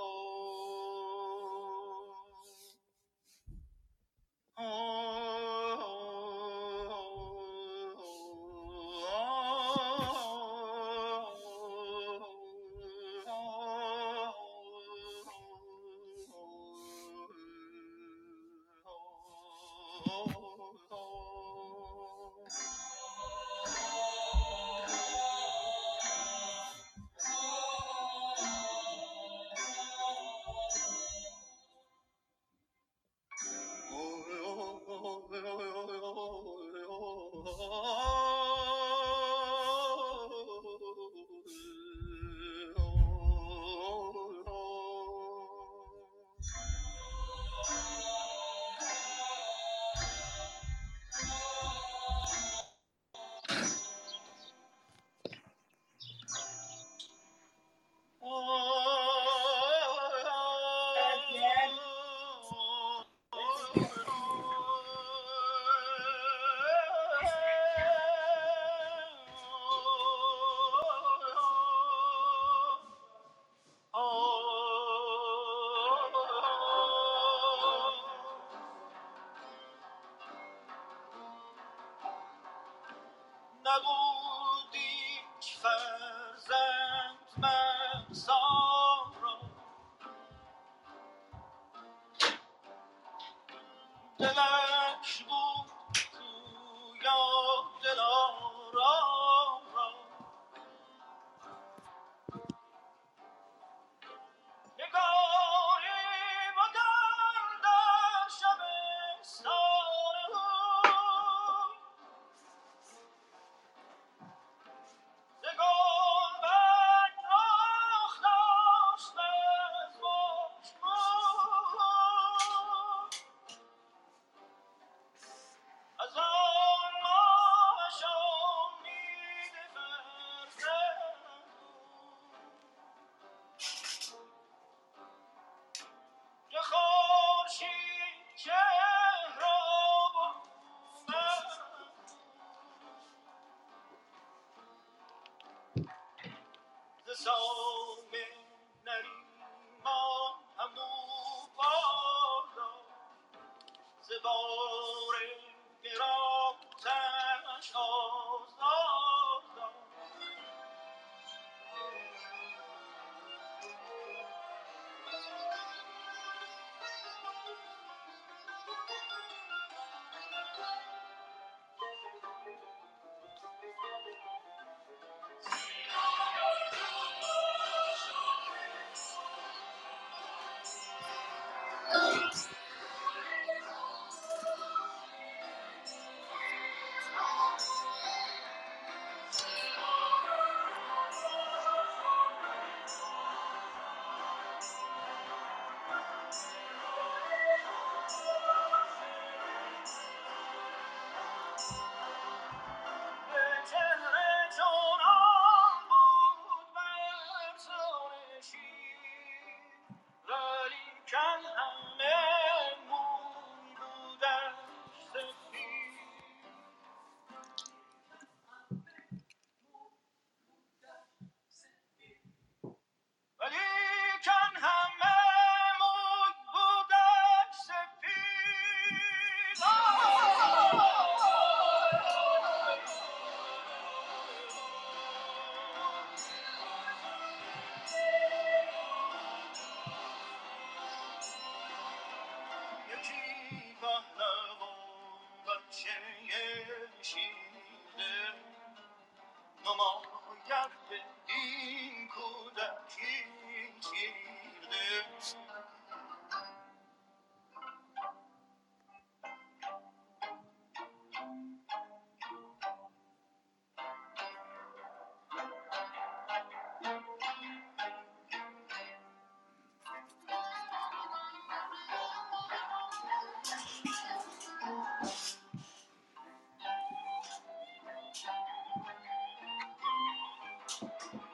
Oh.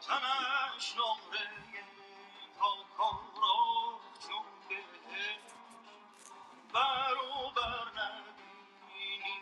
تنش نقره پاکان را چون بهش بر و بر نبینی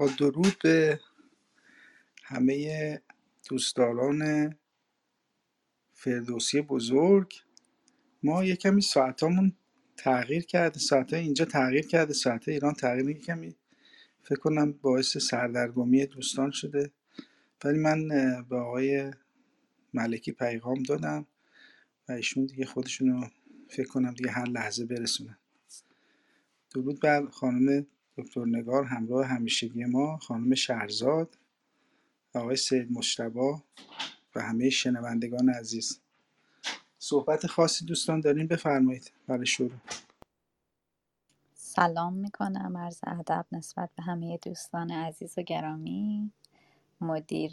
با درود به همه دوستداران فردوسی بزرگ. ما یه کمی ساعتامون تغییر کرده ساعت اینجا تغییر کرده ساعت ایران تغییر کمی فکر کنم باعث سردرگمی دوستان شده. ولی من به آقای ملکی پیغام دادم و ایشون دیگه خودشونو فکر کنم دیگه هر لحظه برسونن. درود بر خانم دکتر نگار همراه همیشگی ما خانم شهرزاد آقای سید مجتبی و همه شنوندگان عزیز. صحبت خاصی دوستان دارین بفرمایید برای شروع. سلام می‌کنم عرض ادب نسبت به همه دوستان عزیز و گرامی. مدیر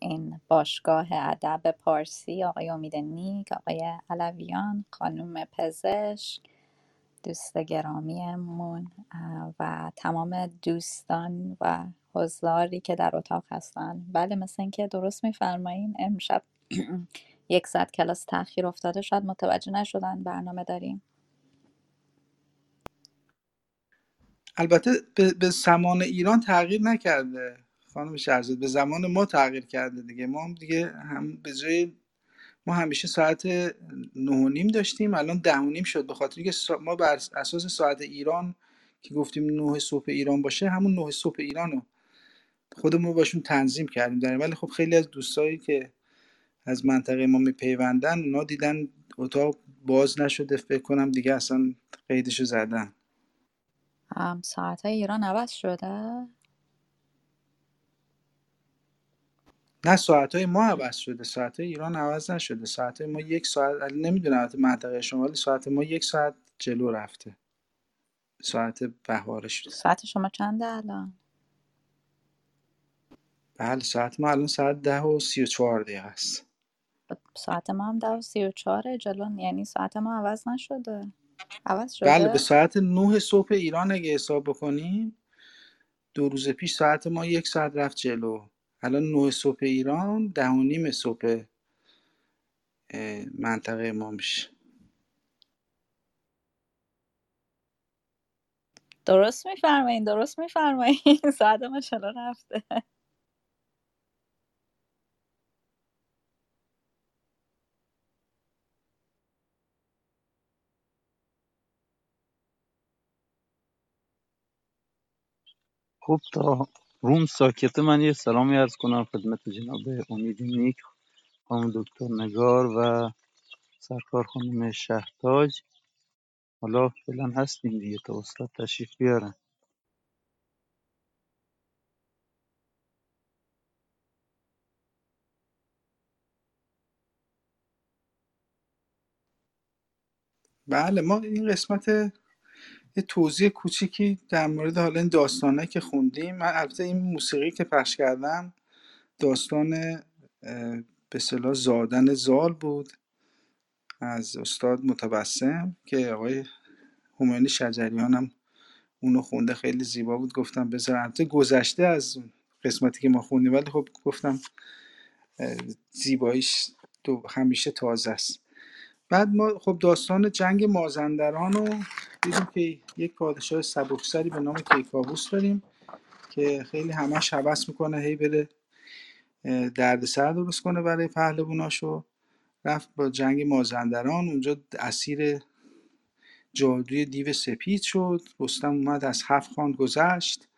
این باشگاه ادب پارسی آقای امید نیک آقای علویان خانم پزشک دوست گرامیمون و تمام دوستان و حضاری که در اتاق هستن. بله مثل اینکه درست میفرمایین امشب یک ساعت کلاس تاخیر افتاده شاید متوجه نشدن برنامه داریم. البته به, زمان ایران تغییر نکرده خانم شهرزاد به زمان ما تغییر کرده دیگه. ما هم دیگه هم به جای ما همیشه ساعت نه نیم داشتیم الان ده و نیم شد به خاطر که سا- ما بر اساس ساعت ایران که گفتیم نه صبح ایران باشه همون نه صبح ایران رو خودمون باشون تنظیم کردیم داریم ولی خب خیلی از دوستایی که از منطقه ما میپیوندن اونا دیدن اتاق باز نشده فکر کنم دیگه اصلا قیدشو زدن. هم ساعت ایران عوض شده؟ نه ساعتهای ما عوض شده. ساعتهای ایران عوض نشده. ساعتهای ما یک ساعت نمی‌دونم البته منطقه شما ولی ساعت ما یک ساعت جلو رفته. ساعت بهارش. ساعت شما چنده الان؟ بله ساعت ما الان ساعت ده و سی و چهار دقیقه است. ساعت ما هم ده و سی و چهاره جلو یعنی ساعت ما عوض نشده. عوض بله به شده ساعت نه صبح ایران اگه حساب بکنیم دو روز پیش ساعت ما یک ساعت رفت جلو. الان نه صبح ایران ده و نیم صبح منطقه ما میشه. درست میفرمایین درست میفرمایین. ساعت ما چرا رفته خب تا روم ساکته. من یه سلامی عرض کنم خدمت جناب امید نیک خانم دکتر نگار و سرکار خانم شهتاج. حالا فعلا هستیم دیگه تا استاد تشریف بیارن. بله ما این قسمت یه توضیح کوچیکی در مورد حالا این داستانه که خوندیم. من البته این موسیقی که پخش کردم داستان به صلاح زادن زال بود از استاد متبسم که آقای همایون شجریان هم اونو خونده. خیلی زیبا بود. گفتم بذار. البته گذشته از قسمتی که ما خوندیم ولی خب گفتم زیباییش دو همیشه تازه است. بعد ما خب داستان جنگ مازندران رو دیدیم که یک پادشاه سبکسری به نام کیکاووس داریم که خیلی همش هوس می‌کنه هی بره اه، دردسر درست کنه برای پهلواناشو. رفت با جنگ مازندران اونجا اسیر جادوی دیو سپید شد. رستم اومد از هفت خان گذشت.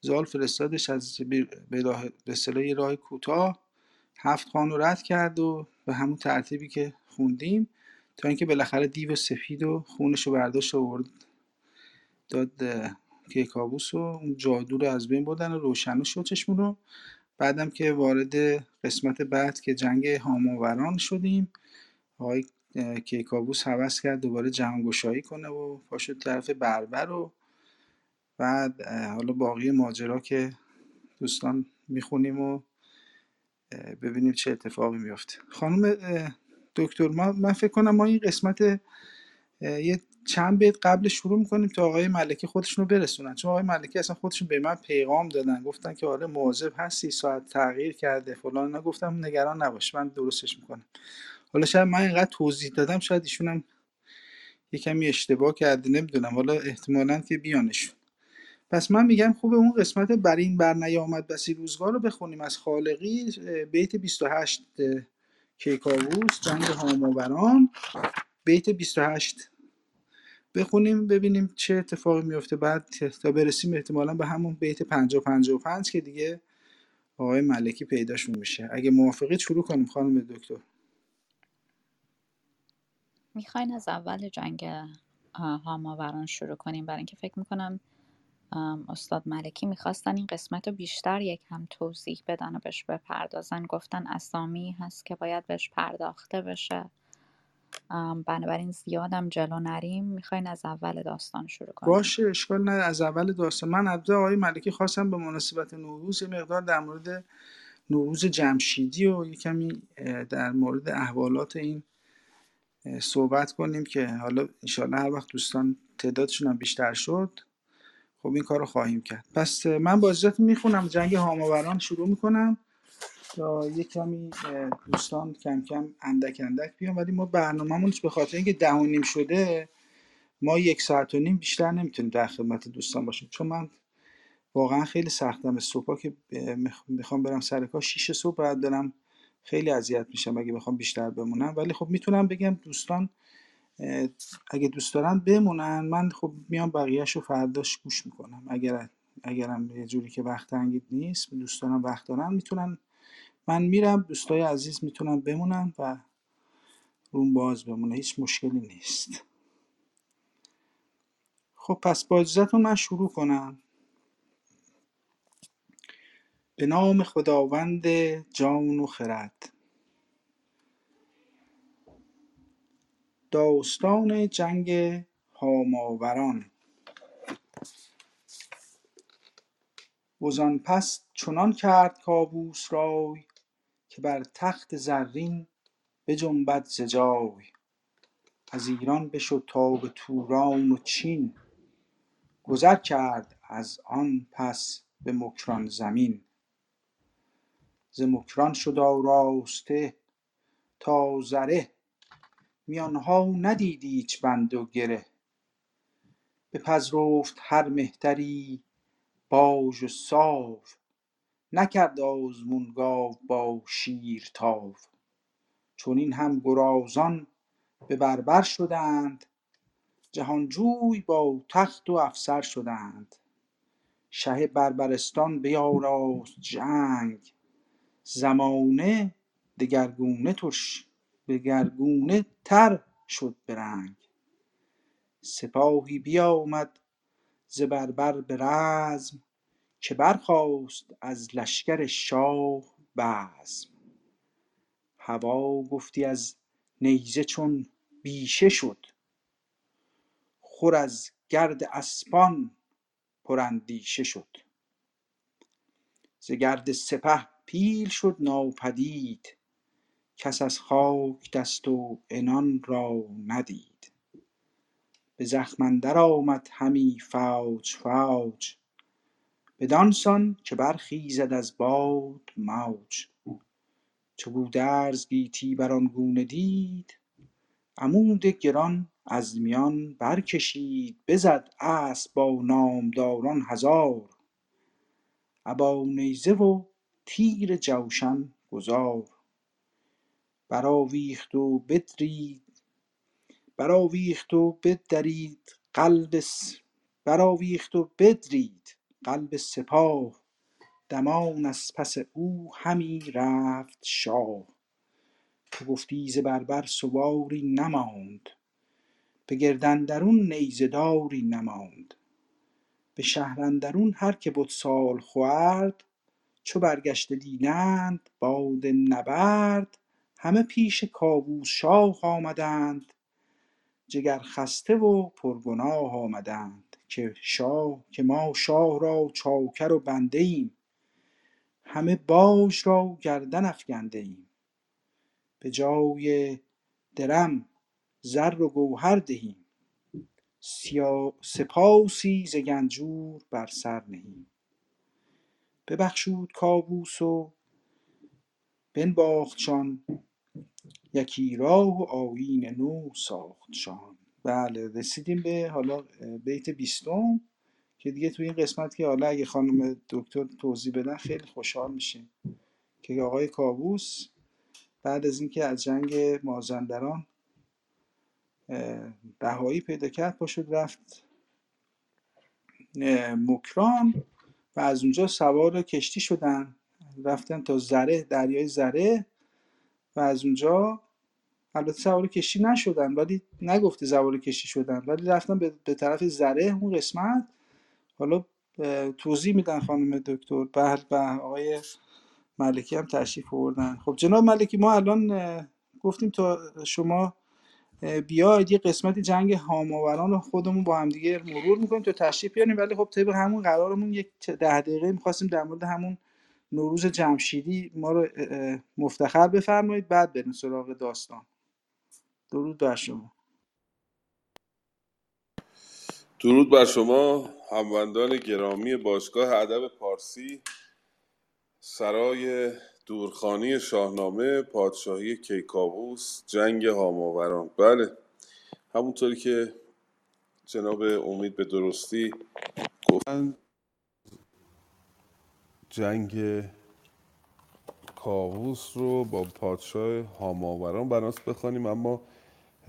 زال فرستادش از به یه راه کوتاه. هفت خان رو رد کرد و به همون ترتیبی که خوندیم تا اینکه بالاخره دیو سفید و خونش رو برداشت آورد. داد اه، کیکاووس و اون جادو رو از بین بردن و روشن شد چشمون رو. بعدم که وارد قسمت بعد که جنگ هاماوران شدیم آقای اه، کیکاووس هوس کرد دوباره جهانگشایی کنه و پاشد طرف بربر و بعد حالا باقی ماجرا که دوستان می‌خونیم و ببینیم چه اتفاقی میفته خانم دکتر ما من فکر کنم ما این قسمت یه چند بیت قبل شروع می‌کنیم تا آقای ملکی خودشون رو برسونن. چون آقای ملکی اصلا خودشون به من پیغام دادن گفتن که آره مواظب هستی ساعت تغییر کرده فلان. نگفتم نگران نباش من درستش می‌کنم. حالا شاید من اینقدر توضیح دادم شاید ایشون هم یه کمی اشتباه کرده نمی‌دونم. حالا احتمالاً که بیانشون. پس من میگم خوبه اون قسمت بر این بر نیامد بسی روزگار رو بخونیم. از خالقی بیت 28 اه، کیکاووس جنگ هاماوران بیت 28 بخونیم ببینیم چه اتفاقی میفته بعد تا برسیم احتمالا به همون بیت 50 55 که دیگه آقای ملکی پیداشون میشه. اگه موافقید شروع کنیم خانم دکتر. می‌خواین از اول جنگ هاماوران شروع کنیم؟ برای اینکه فکر می‌کنم استاد ملکی می‌خواستن این قسمت رو بیشتر یک هم توضیح بدن و بهش بپردازن. گفتن اسامی هست که باید بهش پرداخته بشه. بنابراین زیادم جلو نریم. می‌خواین از اول داستان شروع کنیم؟ باشه اشکال نه از اول داستان. من از آقای ملکی خواستم به مناسبت نوروز مقدار در مورد نوروز جمشیدی و یه کمی در مورد احوالات این صحبت کنیم که حالا انشاءالله هر وقت دوستان تعدادشون هم بیشتر شد. خب این کار خواهیم کرد. پس من با اجازهتون می‌خونم جنگ هاماوران شروع می‌کنم. تا یه کمی دوستان کم کم اندک اندک بیان ولی ما برنامه‌مون به خاطر اینکه ده و نیم شده ما یک ساعت و نیم بیشتر نمی‌تونیم در خدمت دوستان باشیم. چون من واقعا خیلی سختم صبحا که می‌خوام برم سر کار. 6 صبح باید برم خیلی اذیت میشم اگه بخوام بیشتر بمونم. ولی خب می‌تونم بگم دوستان اگه دوست دارن بمونن. من خب میام بقیهش رو فرداش گوش می‌کنم. اگر اگرم یه جوری که وقت تنگید نیست دوستانم وقت دارن می‌تونن من میرم دوستای عزیز می‌تونن بمونن و روم باز بمونه. هیچ مشکلی نیست. خب پس با اجازهتون من شروع کنم. به نام خداوند جان و خرد. داستان جنگ هاماوران. وزان پس چنان کرد کاووس رای که بر تخت زرین بجنبد ز جای. از ایران بشد تا به توران و چین. گذر کرد از آن پس به مکران زمین. ز مکران شد آراسته تا زره میانها ندید ایچ بند و گره. بپذرفت هر مهتری باژ و ساو. نکرد آزمون گاو با شیر تاو. چنین هم گرازان به بربر شدند. جهانجوی با تخت و افسر شدند. شه بربرستان بیاراست جنگ. زمانه دگرگونه تش دگرگونه تر شد به رنگ. سپاهی بیامد ز بربر به رزم که برخاست از لشکر شاه بزم. هوا گفتی از نیزه چون بیشه شد. خور از گرد اسپان پراندیشه شد. ز گرد سپه پیل شد ناپدید. کس از خاک دست و عنان را ندید. به زخم اندر آمد همی فوج فوج بدانسان که برخیزد از باد موج. چو گودرز گیتی بر آن گونه دید عمود گران از میان برکشید. بزد اسب با نامداران هزار. ابا نیزه و تیر جوشن گذار برآویخت و بدرید. برآویخت و بدرید قلب س... برآویخت و بدرید قلب سپاه. دمان از پس او همی رفت شاه. تو گفتی ز بربر سواری نماند. به گرد اندرون نیزه داری نماند. به شهر اندرون هر که بد سالخورد چو برگشته دیدند باد نبرد. همه پیش کاووس شاه آمدند جگر خسته و پرگناه آمدند که شاه که ما شاه را چاکر و بنده ایم. همه باج را گردن افگنده ایم. به جای درم زر و گوهر دهیم. سپاسی ز گنجور بر سر نهیم. ببخشود کاووس و بنواختشان یکی راه و آیین نو ساختشان بله رسیدیم به حالا بیت بیستم که دیگه توی این قسمت که حالا اگه خانم دکتر توضیح بدن خیلی خوشحال میشیم. که آقای کاووس بعد از اینکه از جنگ مازندران رهایی پیدا کرد پاشد رفت مکران و از اونجا سوار کشتی شدن. رفتن تا زره دریای زره. و از اونجا البته سوار کشتی نشدن ولی نگفته سوار کشتی شدن ولی رفتن به, به طرف زره اون قسمت. حالا توضیح میدن خانم دکتر. بله و آقای ملکی هم تشریف آوردن. خب جناب ملکی ما الان گفتیم تا شما بیاید یه قسمت جنگ هاماوران رو خودمون با هم دیگه مرور می‌کنیم تا تشریف بیاریم. ولی خب طبق همون قرارمون یک ده دقیقه می‌خواستیم در مورد همون نوروز جمشیدی ما رو مفتخر بفرمایید بعد بریم سراغ داستان. درود بر شما. درود بر شما هموندان گرامی باشگاه ادب پارسی سرای دورخانی شاهنامه پادشاهی کیکاووس جنگ هاماوران. بله همونطوری که جناب امید به درستی گفتن جنگ کاووس رو با پادشاه هاماوران بناس بخوانیم اما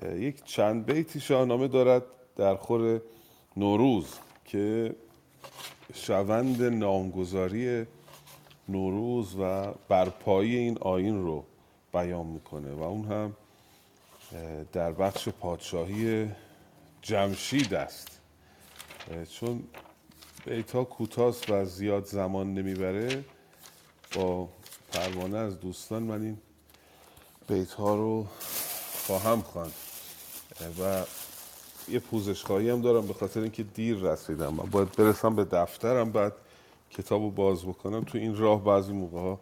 یک چند بیتی شاهنامه دارد در خور نوروز که شوند نامگذاری نوروز و برپایی این آین رو بیان می‌کنه و اون هم در بخش پادشاهی جمشید است. چون بیتا کوتاست و زیاد زمان نمی‌بره. با پروانه از دوستان من این بیت ها رو خواهم خواند. و یه پوزش خواهی هم دارم به خاطر اینکه دیر رسیدم. من باید برسم به دفترم بعد کتاب رو باز بکنم. تو این راه بعضی موقع ها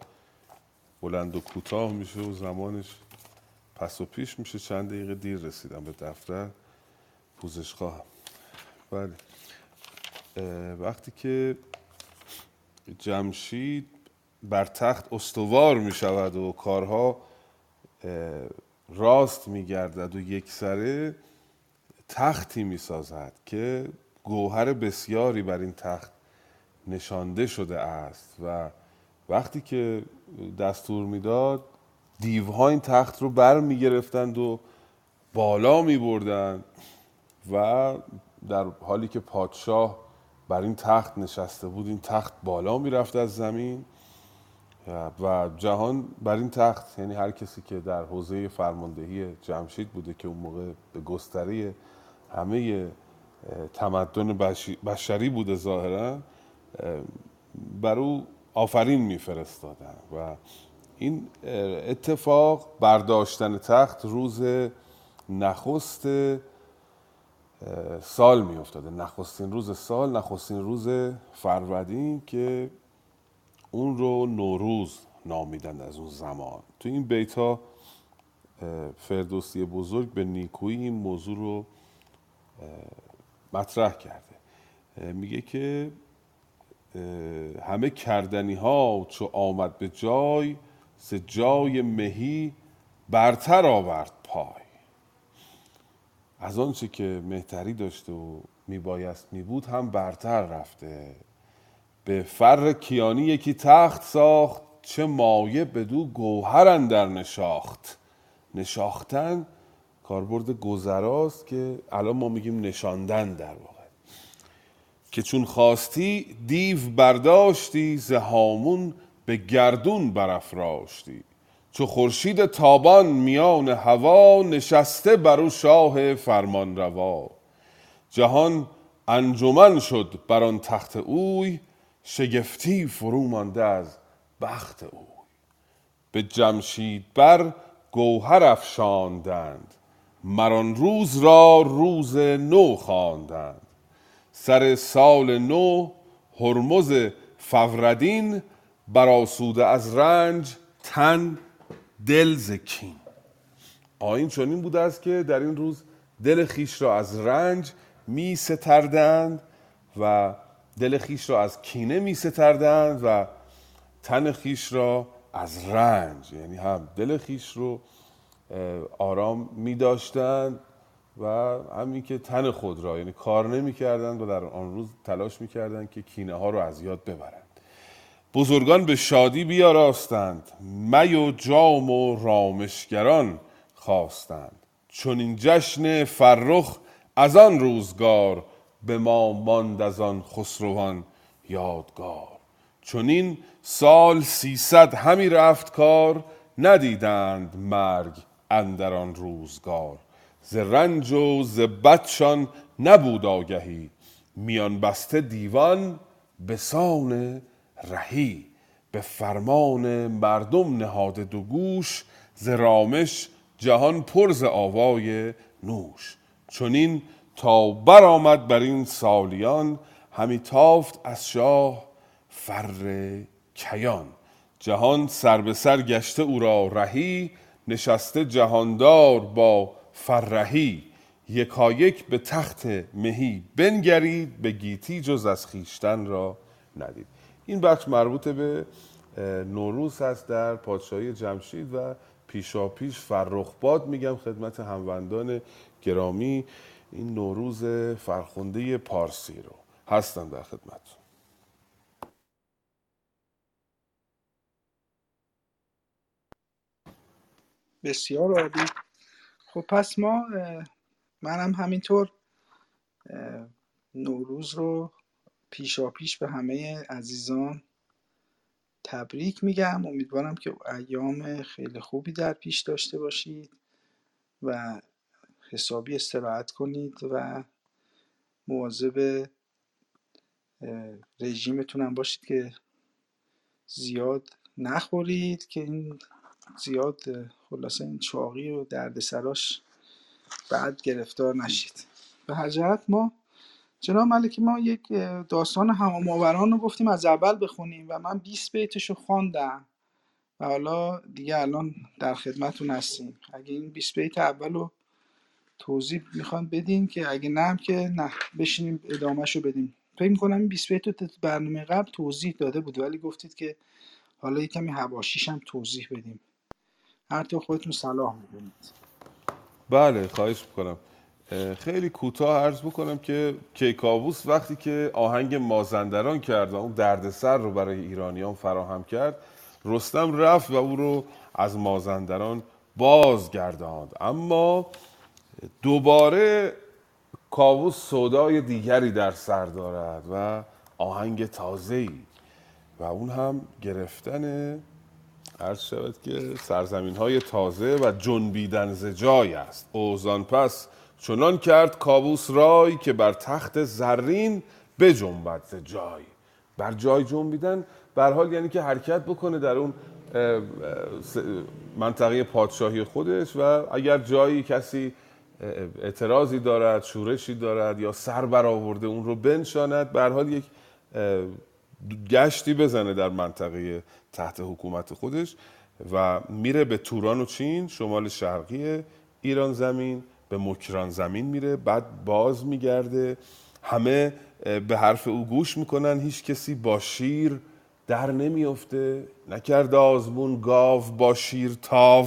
بلند و کوتاه میشه و زمانش پس و پیش میشه. چند دقیقه دیر رسیدم به دفتر. پوزش خواهم. بله. وقتی که جمشید بر تخت استوار می شود و کارها راست می گردد و یک سره تختی می سازد که گوهر بسیاری بر این تخت نشانده شده است و وقتی که دستور می‌داد دیوها این تخت رو بر می گرفتند و بالا می بردند و در حالی که پادشاه بر این تخت نشسته بود این تخت بالا می رفت از زمین. و جهان بر این تخت یعنی هر کسی که در حوزه فرماندهی جمشید بوده که اون موقع به گستره همه تمدن بشری بوده ظاهرا بر او آفرین میفرستادن. و این اتفاق برداشتن تخت روز نخست سال می افتاده نخستین روز سال نخستین روز فرودین که اون رو نوروز نامیدن از اون زمان. تو این بیت ها فردوسی بزرگ به نیکویی این موضوع رو مطرح کرده. میگه که همه کردنی ها چو آمد به جای ز جای مهی برتر آورد پای. از آنچه که مهتری داشته و میبایست میبود هم برتر رفته. به فر کیانی یکی تخت ساخت چه مایه بدو گوهر اندر نشاخت. نشاختن کاربرد گذراست که الان ما میگیم نشاندن در واقع. که چون خواستی دیو برداشتی ز هامون به گردون برافراشتی. چو خورشید تابان میان هوا نشسته بر او شاه فرمان روا جهان انجمن شد بر آن تخت اوی شگفتی فرو مانده از بخت اوی. به جمشید بر گوهر افشاندند مر آن روز را روز نو خواندند. سر سال نو هرمز فوردین برآسوده از رنج تن دل ز کین. آیین چنین بوده است که در این روز دل خیش را از رنج می ستردند و دل خیش را از کینه می ستردند و تن خیش را از رنج یعنی هم دل خیش رو آرام می داشتند و همین که تن خود را یعنی کار نمی کردند و در آن روز تلاش می کردند که کینه ها رو از یاد ببرند. بزرگان به شادی بیاراستند. می و جام و رامشگران خواستند. چون این جشن فرخ از آن روزگار به ما ماند از آن خسروان یادگار. چون این سال سیصد همی رفت کار ندیدند مرگ اندر آن روزگار. ز رنج و ز بدشان نبود آگهی. میان بسته دیوان به سان رهی به فرمان مردم نهاده دو گوش ز رامش جهان پر ز آوای نوش. چنین تا برآمد بر این سالیان همی تافت از شاه فر کیان. جهان سر به سر گشته او را رهی نشسته جهاندار با فرهی یکایک به تخت مهی بنگرید به گیتی جز از خیشتن را ندید. این بخش مربوط به نوروز هست در پادشاهی جمشید و پیشا پیش فرخباد میگم خدمت هموندان گرامی. این نوروز فرخنده پارسی رو هستم در خدمت بسیار عالی. خب پس ما منم همینطور نوروز رو پیشا پیش به همه عزیزان تبریک میگم. امیدوارم که ایام خیلی خوبی در پیش داشته باشید و حسابی استراحت کنید و مواظب رژیمتون هم باشید که زیاد نخورید که این زیاد خلاصه این چاقی و دردسراش بعد گرفتار نشید. به هر ما جناب ملکی ما یک داستان همام رو گفتیم از اول بخونیم و من 20 بیتش رو خواندم و حالا دیگه الان در خدمتون هستیم. اگه این 20 بیت اول رو توضیح می‌خوان بدین که اگه نه هم که نه بشینیم ادامهش رو بدیم. فکر می‌کنم این 20 بیت رو تو برنامه قبل توضیح داده بود ولی گفتید که حالا یه کمی حواشیش هم توضیح بدیم. هر طور خودتون صلاح می‌دونید بله خواهش می‌کنم. خیلی کوتاه عرض بکنم که کیکاووس وقتی که آهنگ مازندران کرد و اون دردسر رو برای ایرانیان فراهم کرد رستم رفت و او رو از مازندران بازگرداند. اما دوباره کاووس سودای دیگری در سر دارد و آهنگ تازه‌ای. و اون هم گرفتن عرض شود که سرزمین های تازه و جنبیدن ز جای است. اوزان پس چنان کرد کاووس رای که بر تخت زرین بجنبد ز جای. بر جای جنبیدن بر حال یعنی که حرکت بکنه در اون منطقه پادشاهی خودش و اگر جایی کسی اعتراضی دارد شورشی دارد یا سر برآورده اون رو بنشاند به هر حال یک گشتی بزنه در منطقه تحت حکومت خودش و میره به توران و چین شمال شرقی ایران زمین. به مکران زمین میره بعد باز میگرده. همه به حرف او گوش می‌کنن. هیچ کسی با شیر در نمیفته نکرده آزمون گاو با شیر تاو.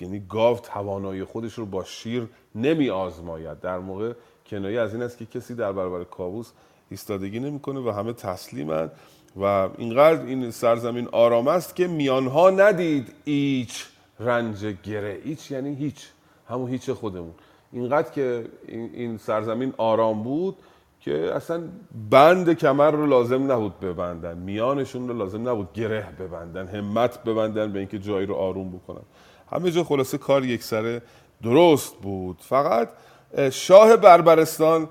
یعنی گاو توانایی خودش رو با شیر نمی آزماید. در موقع کنایه از این است که کسی در برابر کاووس ایستادگی نمی‌کنه و همه تسلیمن و اینقدر این سرزمین آرام است که میانها ندید هیچ رنج گره. هیچ یعنی هیچ. همون هیچ خودمون. اینقدر که این سرزمین آرام بود که اصلا بند کمر رو لازم نبود ببندن. میانشون رو لازم نبود گره ببندن همت ببندن به اینکه جایی رو آروم بکنن. همه جا خلاصه کار یکسره درست بود. فقط اه، شاه بربرستان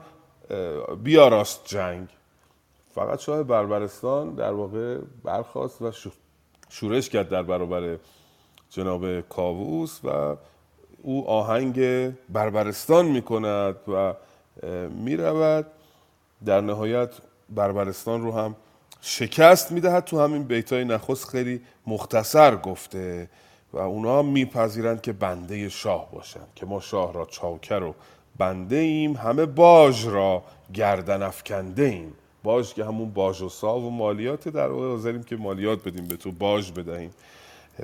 بیاراست جنگ. فقط شاه بربرستان در واقع برخواست و شو- شورش کرد در برابر جناب کاووس و او آهنگ بربرستان می کند و می رود در نهایت بربرستان رو هم شکست می‌دهد تو همین بیتای نخست خیلی مختصر گفته و اونا هم میپذیرند که بنده شاه باشند که ما شاه را چاکر و بنده ایم همه باج را گردن افکنده ایم باج که همون باج و ساو و مالیات در واقع که مالیات بدیم به تو باج بدهیم.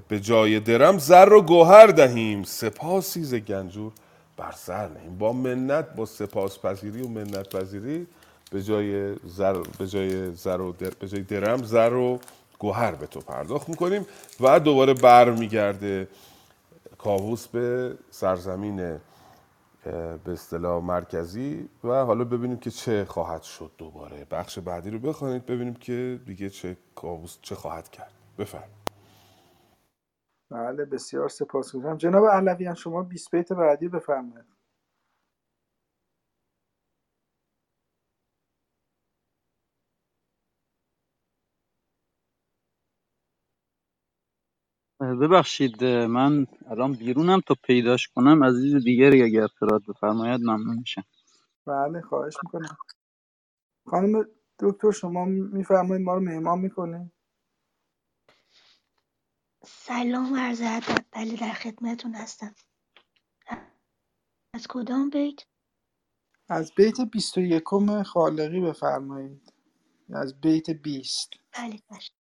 به جای درم زر و گوهر دهیم. سپاسی ز گنجور بر سر نهیم. با منت با سپاس پذیری و منت پذیری به جای زر به جای زر و در به جای درم زر و گوهر به تو پرداخت می‌کنیم و دوباره بر میگرده کاووس به سرزمین به اصطلاح مرکزی و حالا ببینیم که چه خواهد شد دوباره. بخش بعدی رو بخوانید ببینیم که دیگه چه کاووس چه خواهد کرد. بفرمایید. بله بسیار سپاسگزارم جناب علویان شما 20 بیت بعدی بفرمایید. ببخشید من الان بیرونم تا پیداش کنم. عزیز دیگری اگر اعتراض بفرماید ممنون میشم. بله خواهش می‌کنم. خانم دکتر شما میفرمایید ما رو مهمان می‌کنید سلام عرض ادب. بله در خدمتتون هستم. از کدام بیت؟ از بیت 21 خالقی بفرمایید. از بیت 20 بله چشم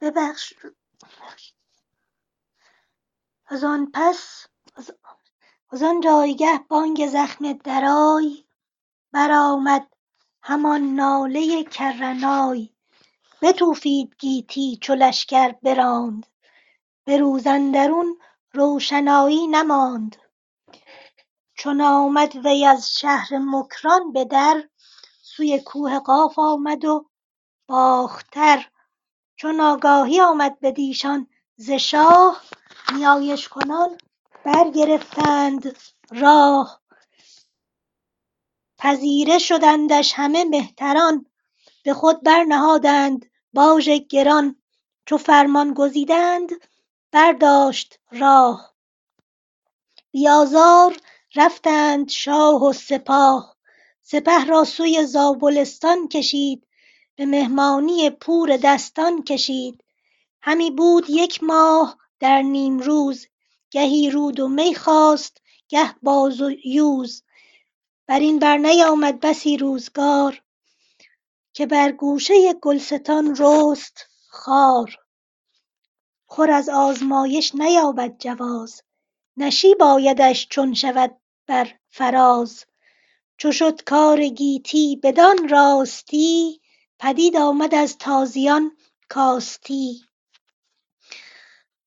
ببخش. از آن پس آن جایگه بانگ زخم درای برآمد همان ناله کرنای بتوفید گیتی چو لشکر براند به روز اندرون روشنایی نماند چون آمد وی از شهر مکران به در سوی کوه قاف آمد و باختر چون آگاهی آمد بدیشان ز شاه نیایش کنان برگرفتند. راه. پذیره شدندش همه مهتران. به خود برنهادند. باژ گران. چو فرمان گزیدند برداشت راه. بی آزار رفتند شاه و سپاه. سپه را سوی زابلستان کشید. به مهمانی پور دستان کشید. همی بود یک ماه در نیمروز گهی رود و می خواست گه باز و یوز. برین برنیامد بسی روزگار که بر گوشه گلستان رست خار. خور از آزمایش نیابد جواز نشیب آیدش چون شود بر فراز. چو شد کار گیتی بدان راستی پدید آمد از تازیان کاستی.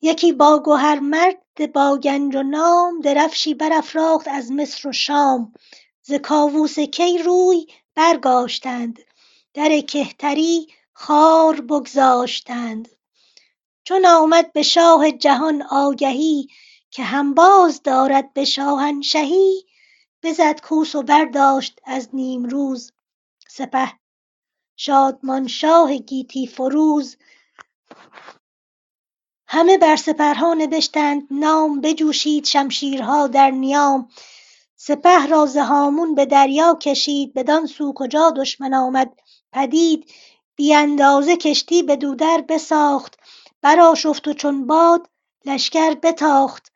یکی با گهر مرد با گنج و نام درفشی برافراخت از مصر و شام. ز کاووس کی روی برگاشتند در کهتری خوار بگذاشتند. چون آمد به شاه جهان آگهی که هنباز دارد به شاهنشهی بزد کوس و برداشت از نیمروز. سپه شادمان شاه گیتی فروز. همه بر سپرها نبشتند نام بجوشید شمشیرها در نیام. سپه را ز هامون به دریا کشید بدان سو کجا دشمن آمد. پدید بی اندازه کشتی بدو در بساخت برآشفت و چون باد لشکر بتاخت.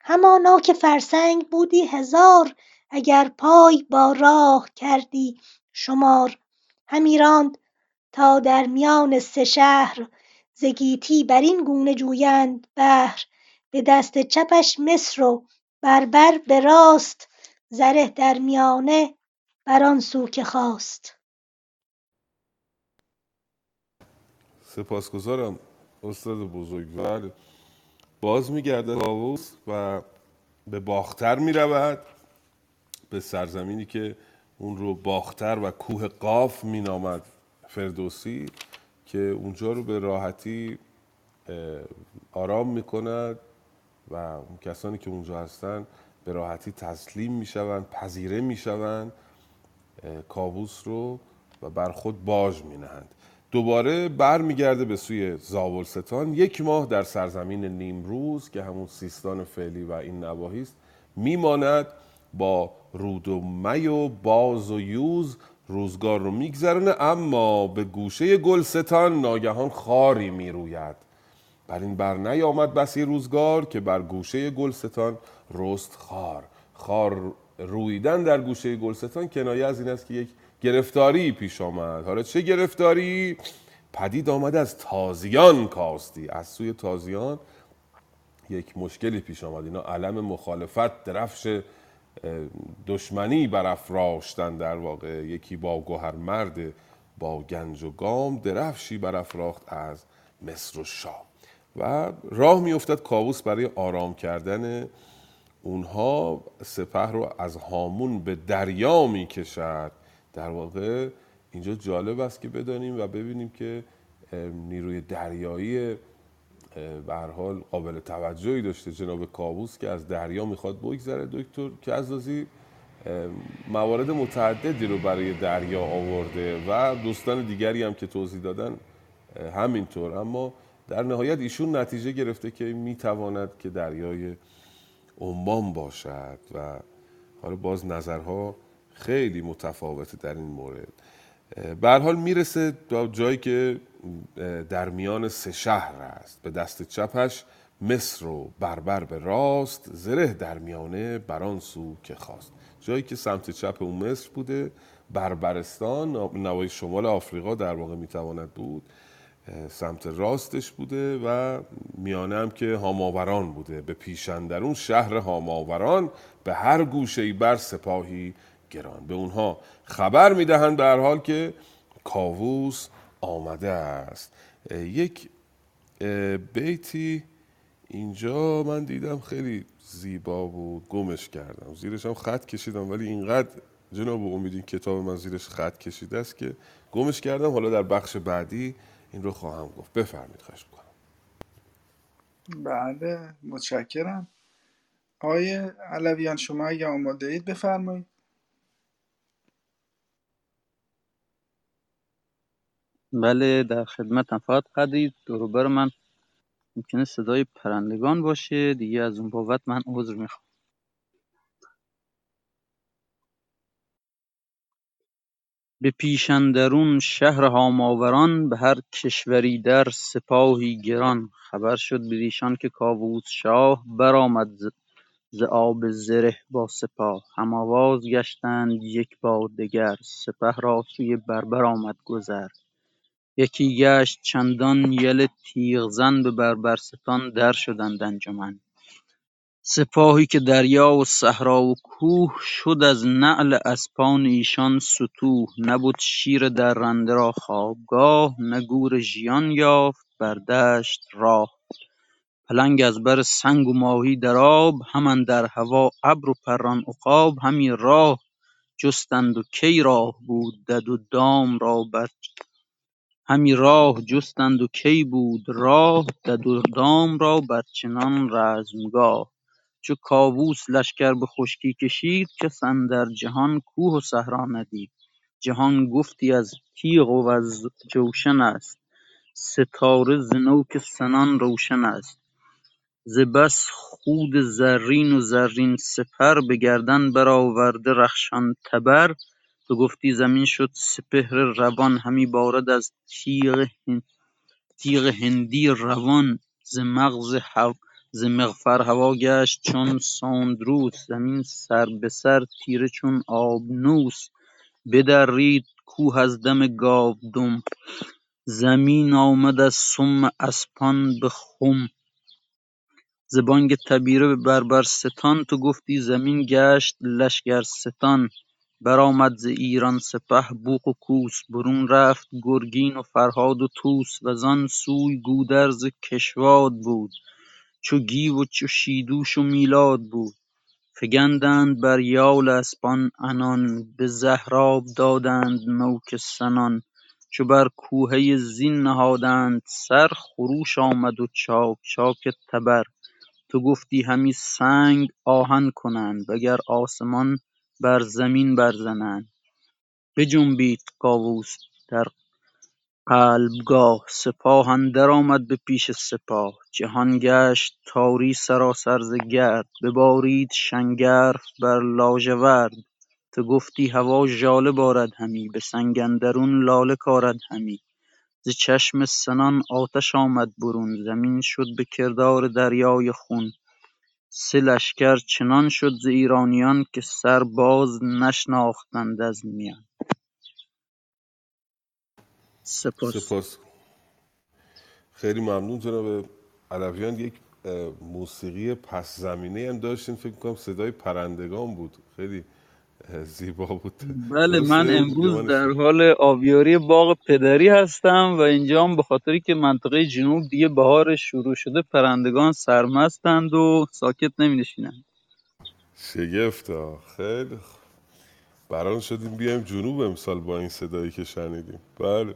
همانا که فرسنگ بودی هزار اگر پای با راه کردی شمار. همی راند تا در میان سه شهر ز گیتی برین گونه جویند بهر به دست چپش مصر و بربر به راست زره در میانه بر آن سو که خواست. سپاسگزارم استاد بزرگوار باز میگرده کاووس و به باختر می‌رود به سرزمینی که اون رو باختر و کوه قاف مینامد فردوسی. که اونجا رو به راحتی آرام می‌کند و اون کسانی که اونجا هستن به راحتی تسلیم می‌شوند پذیره می‌شوند کاووس رو و بر خود باج مینهند. دوباره برمیگرده به سوی زابلستان. یک ماه در سرزمین نیمروز که همون سیستان فعلی و این نواحی است میماند با رود و می و باز و یوز روزگار رو میگذرونه اما به گوشه گلستان ناگهان خاری می‌روید. بر این بر نیامد بسی روزگار که بر گوشه گلستان رست خار. خار رویدن در گوشه گلستان کنایه از این است که یک گرفتاری پیش آمد. حالا چه گرفتاری؟ پدید آمد از تازیان کاستی. از سوی تازیان یک مشکلی پیش آمد. اینا علم مخالفت درفش دشمنی برافراشتن در واقع. یکی با گوهر مرد با گنج و گام درفشی برافراخت از مصر و شام. و راه میافتد کاووس برای آرام کردن اونها. سپه رو از هامون به دریا می‌کشد. در واقع اینجا جالب است که بدانیم و ببینیم که نیروی دریایی به حال قابل توجهی داشته جناب کاووس که از دریا می‌خواد بگذره. دکتر کزازی موارد متعددی رو برای دریا آورده و دوستان دیگری هم که توضیح دادن همینطور. اما در نهایت ایشون نتیجه گرفته که می‌تواند که دریای عمان باشد و حالا باز نظرها خیلی متفاوته در این مورد. به حال می‌رسه تا جایی که در میان سه شهر است. به دست چپش مصر و بربر به راست زره در میانه بران سو که خواست. جایی که سمت چپ اون مصر بوده بربرستان نوای شمال آفریقا در واقع می‌تواند بود سمت راستش بوده و میانه هم که هاماوران بوده. به پیشندرون شهر هاماوران به هر گوشه بر سپاهی گران. به اونها خبر می‌دهند به هر حال که کاووس آمده است. یک بیتی. اینجا من دیدم خیلی زیبا بود گمش کردم. زیرش هم خط کشیدم ولی اینقدر جناب امیدین کتاب من زیرش خط کشیده است که گمش کردم. حالا در بخش بعدی این رو خواهم گفت. بفرمید خواهش می‌کنم. بله متشکرم. آقای علویان شما اگه آماده اید بفرمایید. بله در خدمتم. فقط قدری دوروبر من ممکنه صدای پرندگان باشه دیگه از اون بابت من عذر می‌خوام. به پیش اندرون شهر هاماوران به هر کشوری در سپاهی گران. خبر شد بدیشان که کاووس شاه برآمد ز ز آب زره با سپاه. هم آواز گشتند یک بار دگر سپه را سوی بربر آمد گذر. یکی گشت چندان یل تیغزن به بربرستان در شدند انجمن. سپاهی که دریا و صحرا و کوه شد از نعل اسپان ایشان ستوه نبد شیر درنده را خوابگاه نه گور ژیان یافت بر دشت راه. پلنگ از بر سنگ و ماهی در آب هم اندر هوا ابر و پران عقاب همی راه جستند و کی راه بود؟ دد و دام را بر همی راه جستند و کی بود راه دد و دام را بر چنان رزمگاه. چو کاووس لشکر به خشکی کشید کس اندر جهان کوه و صحرا ندید. جهان گفتی از تیغ و از جوشن است. ستاره ز نوک سنان روشن است. ز بس خود زرین و زرین سپر به گردن برآورده رخشان تبر. تو گفتی زمین شد سپهر روان همی بارد از تیغ تیغ هندی روان. ز مغز هوا ز مغفر هوا گشت چون سندروس زمین سر به سر تیره چون آبنوس. بدرید کوه از دم گاودم. زمین آمد از سم اسپان به خم. ز بانگ تبیره به بربرستان تو گفتی زمین گشت لشکرستان برآمد ز ایران سپه بوق و کوس برون رفت گرگین و فرهاد و طوس وزان سوی گودرز کشواد بود چو گیو و چو شیدوش و میلاد بود. فگندند بر یال اسپان عنان به زهراب دادند نوک سنان چو بر کوهه زین نهادند سر خروش آمد و چاک چاک تبر. تو گفتی همی سنگ آهن کنند وگر آسمان بر زمین برزنند بجنبید کاووس در قلبگاه. سپاه اندرآمد به پیش سپاه. جهان گشت تاری سراسر ز گرد. ببارید شنگرف بر لاژورد. تو گفتی هوا ژاله بارد همی. به سنگ اندرون لاله کارد همی. ز چشم سنان آتش آمد برون. زمین شد به کردار دریای خون. سه لشکر چنان شد ز ایرانیان که سر باز نشناختند از میان. سپاس. سپاس. خیلی ممنون جناب علویان. یک موسیقی پس زمینه هم داشتین. فکر کنم صدای پرندگان بود. خیلی زیبا بود. بله من؟ امروز در حال آبیاری باغ پدری هستم و اینجام به خاطری که منطقه جنوب دیگه بهار شروع شده پرندگان سرمستند و ساکت نمی نشینند شگفتا خیلی بران شدیم بیایم جنوب امسال با این صدایی که شنیدیم. بله.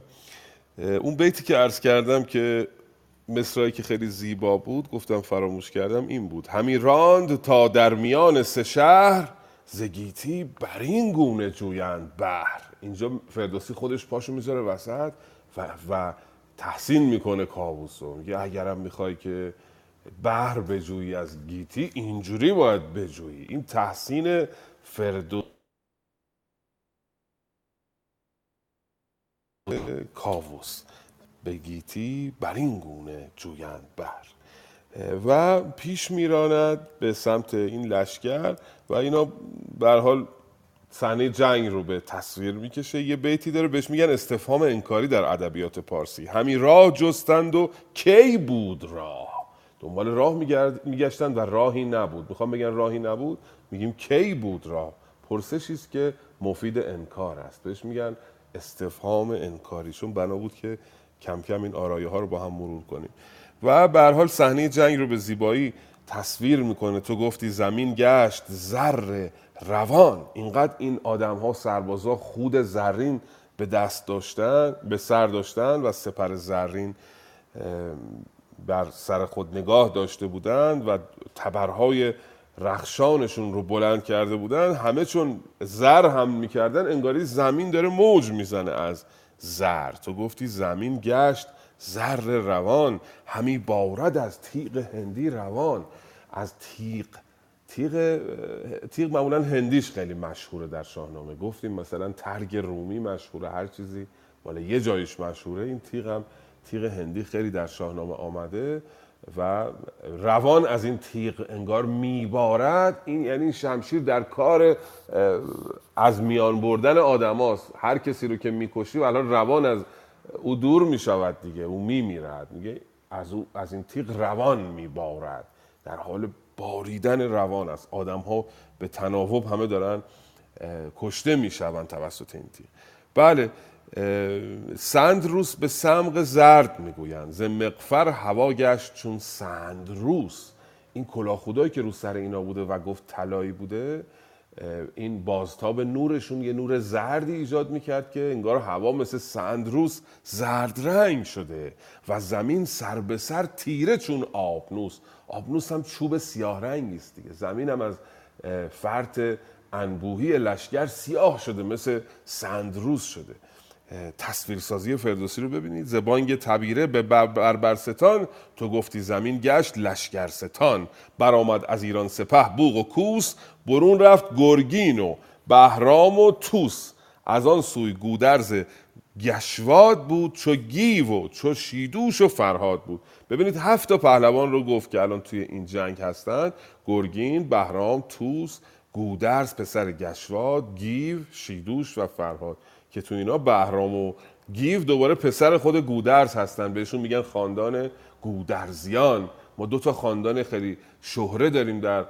اون بیتی که عرض کردم که مصرایی که خیلی زیبا بود گفتم فراموش کردم این بود. همی راند تا در میان سه شهر زگیتی بر این گونه جویند بهر. اینجا فردوسی خودش پاشو می‌ذاره وسط و, و تحسین می‌کنه کاووسو میگه اگرم می‌خوای که بهر بجویی از گیتی اینجوری باید بجویی. این تحسین فردوسی کاووس به گیتی بر این گونه جویند بر و پیش میراند به سمت این لشکر و اینا به حال صحنه جنگ رو به تصویر می‌کشه. یه بیتی داره بهش میگن استفهام انکاری در ادبیات پارسی. همین راه جستند و کی بود راه؟ دنبال راه میگرد میگشتن و راهی نبود. می‌خوام بگن راهی نبود؟ میگیم کی بود راه؟ پرسشی است که مفید انکار است. بهش میگن استفهام انکاری. چون بنا بود که کم کم این آرایه ها رو با هم مرور کنیم. و به حال صحنه جنگ رو به زیبایی تصویر می‌کنه. تو گفتی زمین گشت زر روان. اینقدر این آدم ها سربازا خود زرین به دست داشتن به سر داشتن و سپر زرین بر سر خود نگاه داشته بودند و تبرهای رخشانشون رو بلند کرده بودن. همه چون زر هم می‌کردن انگاری زمین داره موج می‌زنه از زر. تو گفتی زمین گشت زر روان همی بارد از تیغ هندی روان. از تیغ تیغ تیغ معمولا هندیش خیلی مشهوره در شاهنامه. گفتیم مثلا ترگ رومی مشهوره هر چیزی مال یه جایش مشهوره. این تیغ هم تیغ هندی خیلی در شاهنامه آمده و روان از این تیغ انگار میبارد. این یعنی شمشیر در کار از میان بردن آدماست. هر کسی رو که می‌کشی و الان روان از او دور می‌شود دیگه او میمیرد میگه از, از این تیغ روان میبارد. در حال باریدن روان است. آدم ها به تناوب همه دارن کشته می‌شوند توسط این تیغ. بله سندروس به سمق زرد می‌گویند. ز مقفر هوا گشت چون سندروس. این کلاه خدایی که رو سر اینا بوده و گفت طلایی بوده این بازتاب نورشون یه نور زردی ایجاد می‌کرد که انگار هوا مثل سندروس زرد رنگ شده و زمین سر به سر تیره چون آبنوس. آبنوس هم چوب سیاه رنگی است دیگه. زمین هم از فرط انبوهی لشگر سیاه شده مثل سندروس شده. تصویرسازی فردوسی رو ببینید. زبانگ تبیره به بر- بربرستان تو گفتی زمین گشت لشکرستان برآمد از ایران سپه بوق و کوس. برون رفت گرگین و بهرام و توس از آن سوی گودرز گشواد بود چو گیو و چو شیدوش و فرهاد بود. ببینید هفت تا پهلوان رو گفت که الان توی این جنگ هستند. گرگین بهرام توس گودرز پسر گشواد گیو شیدوش و فرهاد. که تو اینا بهرام و گیو دوباره پسر خود گودرز هستن. بهشون میگن خاندان گودرزیان. ما دو تا خاندان خیلی شهره داریم در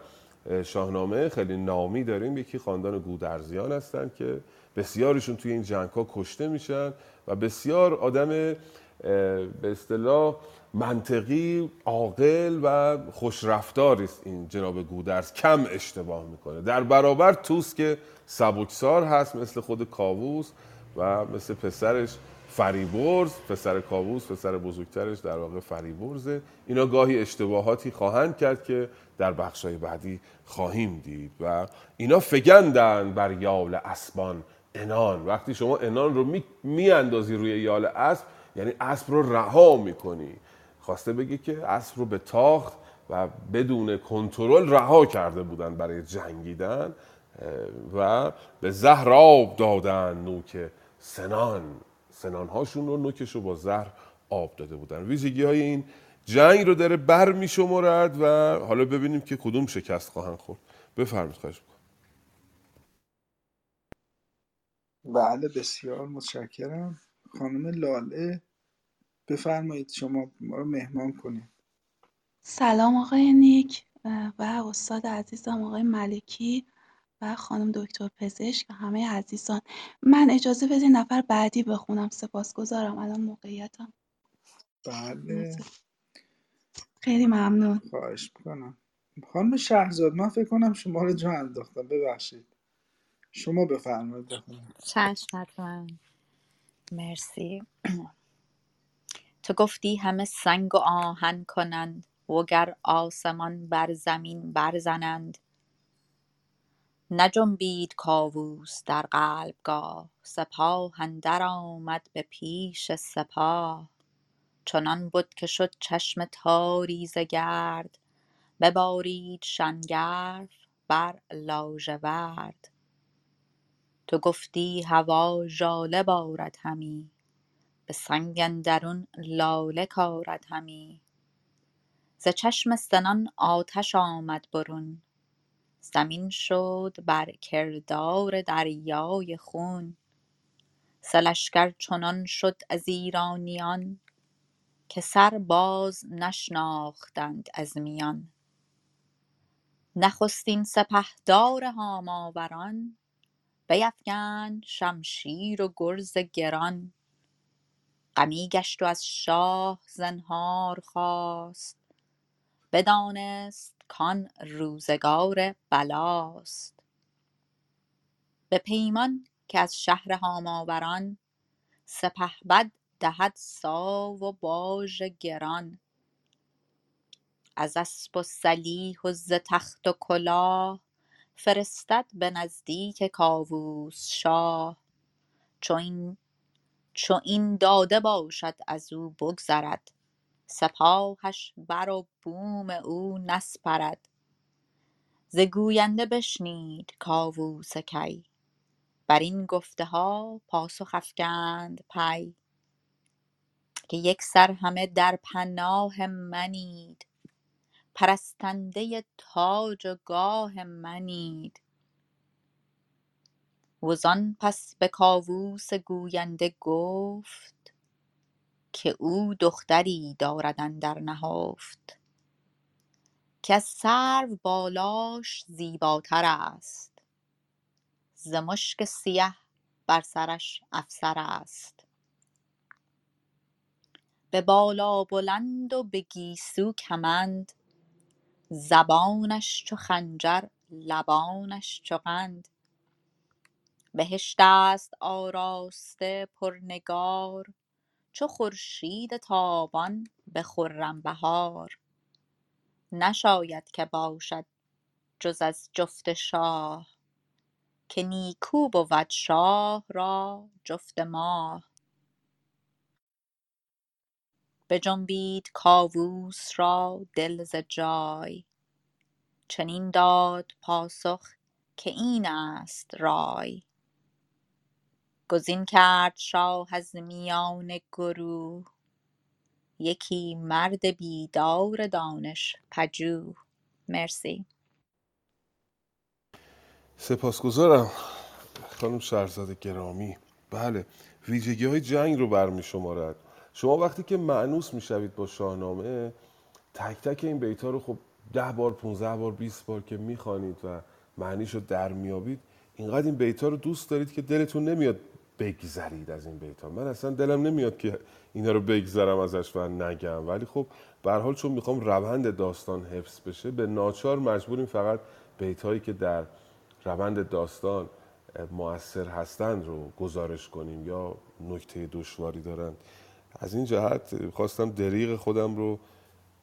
شاهنامه. خیلی نامی داریم. یکی خاندان گودرزیان هستن که بسیارشون توی این جنگ ها کشته میشن و بسیار آدم به اصطلاح منطقی عاقل و خوشرفتاری است این جناب گودرز. کم اشتباه می‌کنه. در برابر توس که سبکسار هست مثل خود کاووس و مثل پسرش فریبرز پسر کاووس پسر بزرگترش در واقع فریبرزه. اینا گاهی اشتباهاتی خواهند کرد که در بخشای بعدی خواهیم دید و اینا فگندن بر یال اسبان انان. وقتی شما انان رو میاندازی می روی یال اسب یعنی اسب رو رها می‌کنی. خواسته بگه که اسب رو به تاخت و بدون کنترل رها کرده بودن برای جنگیدن و به زهر آب دادن نوک سنان. سنان هاشون رو نوکش رو با زهر آب داده بودن. ویژگی های این جنگ رو داره بر می شمارد و حالا ببینیم که کدوم شکست خواهند خورد. بفرمید خواهش بله بسیار متشکرم. خانم لاله بفرمایید شما ما رو مهمان کنید. سلام آقای نیک و استاد عزیزم آقای ملکی. و خانم دکتر پزشک و همه عزیزان. من اجازه بدین نفر بعدی بخونم. سپاسگزارم. الان موقعیتم. بله. خیلی ممنون. خواهش می‌کنم. خانم شهرزاد من فکر کنم شما رو جا انداختم. ببخشید. شما بفرمایید چشم حتما مرسی. تو گفتی همه سنگ و آهن کنند وگر آسمان بر زمین برزنند. نجنبید کاووس در قلبگاه سپاه اندر آمد به پیش سپاه. چنان بد که شد چشم تاری ز گرد ببارید شنگرف بر لاژورد تو گفتی هوا ژاله بارد همی به سنگ اندرون لاله کارد همی. ز چشم سنان آتش آمد برون زمین شد بر کردار دریای خون. سه لشکر چنان شد از ایرانیان که سر باز نشناختند از میان. نخستین سپهدار هاماوران بیفگند شمشیر و گرز گران. غمی گشت و از شاه زنهار خواست. بدانست کان روزگار بلاست. به پیمان که از شهر هاماوران سپهبد دهد ساو و باژ گران. از اسپ و سلیح و ز تخت و کلاه فرستد به نزدیک کاووس شاه. چو این چو این داده باشد ازو بگذرد. سپاهش بر و بوم او نسپرد. ز گوینده بشنید کاووس کی. برین گفته ها پاسخ افگند پی. که یکسر همه در پناه منید. پرستنده تاج و گاه منید. وزان پس به کاووس گوینده گفت که او دختری دارد اندر نهفت. کز سرو بالاش زیباترست ز مشک سیه بر سرش افسرست به بالا بلند و به گیسو کمند. زبانش چو خنجر لبانش چو قند. بهشتست آراسته پرنگار چو خورشید تابان به خرم بهار. نشاید که باشد جز از جفت شاه که نیکو بود شاه را جفت ماه. بجنبید کاووس را دل ز جای چنین داد پاسخ که اینست رای. گزین کرد شاه از میان گروه. یکی مرد بیدار دانش پژوه مرسی. سپاسگزارم خانم شهرزاد گرامی. بله ویژگی های جنگ رو برمی شمارد شما وقتی که معنوس می‌شوید با شاهنامه تک تک این بیت ها رو خب ده بار 15 بار 20 بار که می‌خوانید و معنیش رو در میابید اینقدر این بیت رو دوست دارید که دلتون نمیاد بگذرید از این بیت ها من اصلا دلم نمیاد که اینا رو بگذرم ازش و نگم. ولی خب به حال چون می‌خوام روند داستان حفظ بشه به ناچار مجبوریم فقط بیت هایی که در روند داستان موثر هستند رو گزارش کنیم یا نکته دشواری دارند. از این جهت خواستم دریغ خودم رو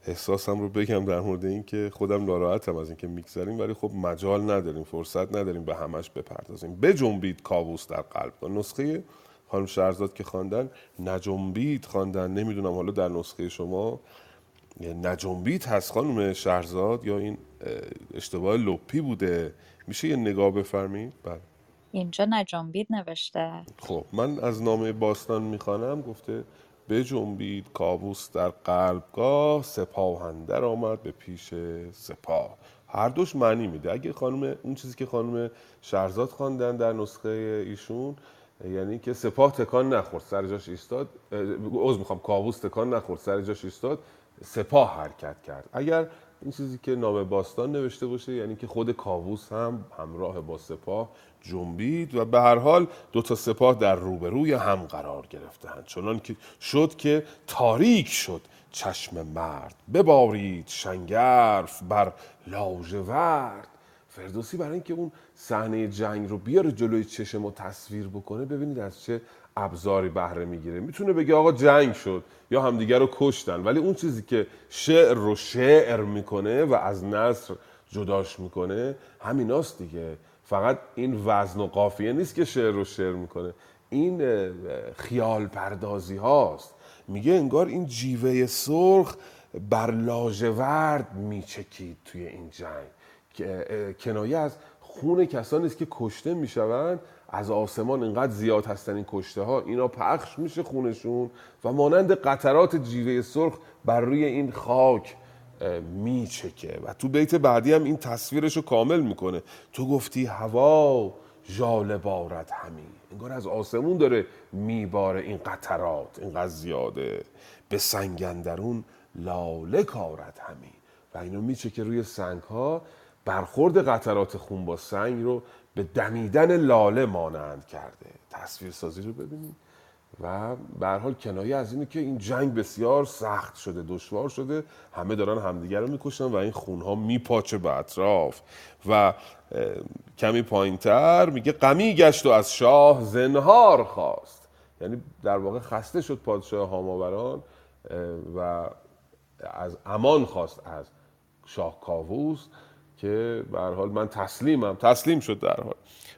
احساسم رو بگم در مورد این که خودم ناراحتم از اینکه میگذریم ولی خب مجال نداریم فرصت نداریم به همش بپردازیم. بجنبید کابوس در قلب. نسخه خانم شهرزاد که خواندن نجنبید خواندن. نمی‌دونم حالا در نسخه شما نجنبید هست خانم شهرزاد یا این اشتباه لپی بوده؟ میشه یه نگاه بفرمایید؟ بله. اینجا نجنبید نوشته. خب من از نامه باستان می‌خوانم گفته بجنبید کابوس در قلبگاه سپاهندر آمد به پیش سپاه. هر دوش معنی میده. اگه خانم اون چیزی که خانم شهرزاد خواندن در نسخه ایشون یعنی که سپاه تکان نخورد سر جاش ایستاد عذر می‌خوام کابوس تکان نخورد سر جاش ایستاد سپاه حرکت کرد. اگر این چیزی که نام باستان نوشته باشه یعنی که خود کاووس هم همراه با سپاه جنبید و به هر حال دو تا سپاه در روبروی هم قرار گرفتند چنان که شد که تاریک شد چشم مرد. ببارید شنگرف بر لاژورد فردوسی برای اینکه اون صحنه جنگ رو بیاره جلوی چشم و تصویر بکنه ببینید از چه ابزاری بهره می‌گیره. می‌تونه بگه آقا جنگ شد یا همدیگر رو کشتن. ولی اون چیزی که شعر رو شعر می‌کنه و از نصر جداش می‌کنه همیناست دیگه. فقط این وزن و قافیه نیست که شعر رو شعر می‌کنه. این خیال پردازی هاست میگه انگار این جیوه سرخ بر لاژورد میچکید توی این جنگ. کنایه از خون کسانی است که کشته می‌شوند از آسمان اینقدر زیاد هستن این کشته ها اینا پخش میشه خونشون و مانند قطرات جیوه سرخ بر روی این خاک میچکه. و تو بیت بعدی هم این تصویرش رو کامل می‌کنه. تو گفتی هوا جال بارد همین انگار از آسمون داره میباره این قطرات اینقدر زیاده. به سنگندرون لاله کارد همین و اینو میچکه روی سنگ ها برخورد قطرات خون با سنگ رو به دمیدن لاله مانند کرده. تصویر سازی رو ببینید و به حال کنایه از اینه که این جنگ بسیار سخت شده دشوار شده. همه دارن همدیگر رو می‌کشن و این خونها میپاچه به اطراف. و کمی پایینتر میگه غمی گشت و از شاه زنهار خواست. یعنی در واقع خسته شد پادشاه هاماوران و از امان خواست از شاه کاووس. که به حال من تسلیمم تسلیم شد در حال.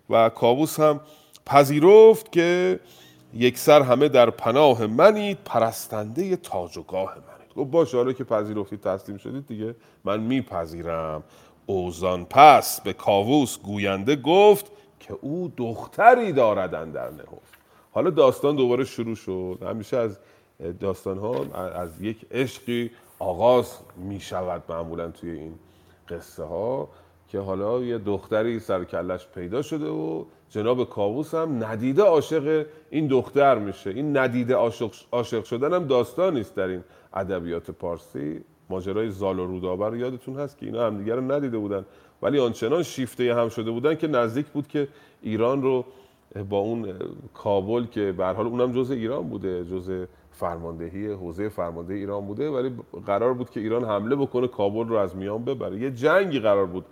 و کابوس هم پذیرفت که یک سر همه در پناه منید پرستنده تاج و گاه منید. گفت باشه حالا که پذیرفتید تسلیم شدید دیگه من میپذیرم. اوزان پس به کاووس گوینده گفت که او دختری دارد در نهفت. حالا داستان دوباره شروع شد. همیشه از داستان ها از یک عشقی آغاز می شود معمولا توی این قصه ها که حالا یه دختری سرکلش پیدا شده و جناب کاووس هم ندیده عاشق این دختر میشه. این ندیده عاشق, شدن هم داستان نیست در این ادبیات پارسی. ماجرای زال و رودابر یادتون هست که اینا همدیگه رو ندیده بودن. ولی آنچنان شیفته هم شده بودن که نزدیک بود که ایران رو با اون کابل که به حال اونم جزء ایران بوده جزء فرماندهی حوزه فرماندهی ایران بوده. ولی قرار بود که ایران حمله بکنه کابل رو از میان ببره. یه جنگی قرار بود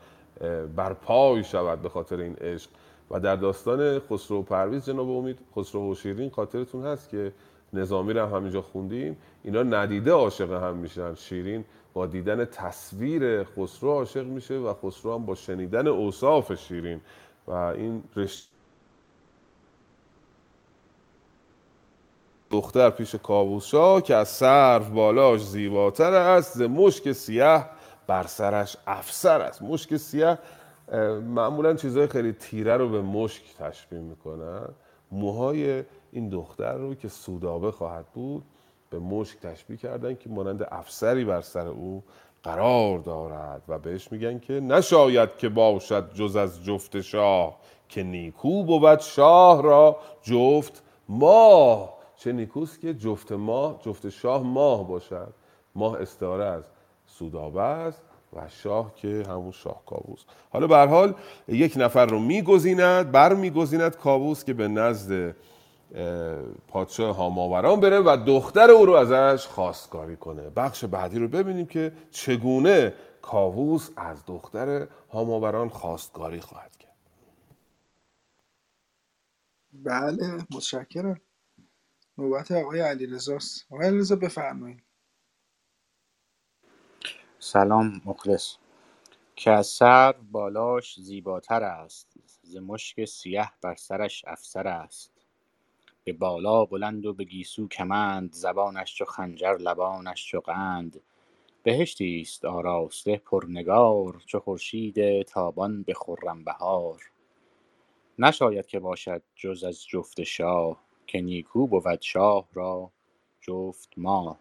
برپای شود به خاطر این عشق. و در داستان خسرو پرویز جناب امید خسرو و شیرین خاطرتون هست که نظامی رو هم همینجا خوندیم. اینا ندیده عاشق هم میشن. شیرین با دیدن تصویر خسرو عاشق میشه و خسرو هم با شنیدن اوصاف شیرین. و این رشته دختر پیش کاووسا که از سرف بالاش زیباتر است ز مشک سیاه بر سرش افسر است. مشک سیاه معمولا چیزهای خیلی تیره رو به مشک تشبیه می‌کنن موهای این دختر رو که سودابه خواهد بود به مشک تشبیه کردن که مانند افسری بر سر او قرار دارد و بهش میگن که نشاید که باشد جز از جفت شاه که نیکو بود شاه را جفت ماه. چه نیکوست که جفت ماه جفت شاه ماه باشد. ماه استعاره از سودابه است و شاه که همون شاه کاووس حالا به حال یک نفر رو میگزیند بر میگزیند کاووس که به نزد اه، پادشاه هاماوران بره و دختر او رو ازش خواستگاری کنه. بخش بعدی رو ببینیم که چگونه کاووس از دختر هاماوران خواستگاری خواهد کرد. بله متشکرم. نوبت آقای علیرضاست آقای علیرضا بفرمایید. سلام مخلص. که از سر بالاش زیباتر است ز مشک سیه بر سرش افسر است. به بالا بلند و به گیسو کمند زبانش چو خنجر لبانش چو قند. بهشتی است آراسته پرنگار چو خورشید تابان به خرم بهار. نشاید که باشد جز از جفت شاه که نیکو بود شاه را جفت ماه.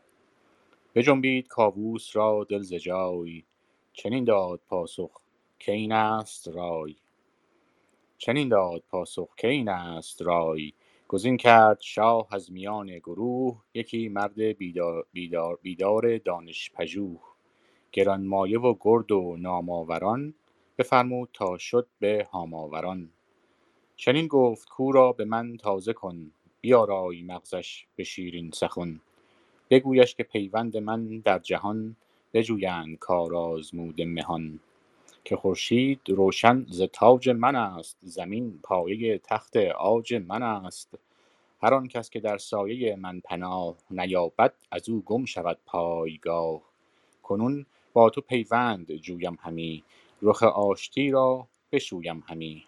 بجنبید کاووس را دل ز جای چنین داد پاسخ که این است رای. چنین داد پاسخ که این است رای. گزین کرد شاه از میان گروه یکی مرد بیدار, بیدار, بیدار دانش پژوه. گرانمایه و گرد و نامآوران بفرمود تا شد به هاماوران. چنین گفت کاو را به من تازه کن بیارای مغزش به شیرین سخن. بگویش که پیوند من در جهان بجویند کارآزموده مهان. که خورشید روشن ز تاج من است زمین پایه تخت عاج من است. هر آن کس که در سایه من پناه نیابد از او گم شود پایگاه. کنون با تو پیوند جویم همی رخ آشتی را بشویم همی.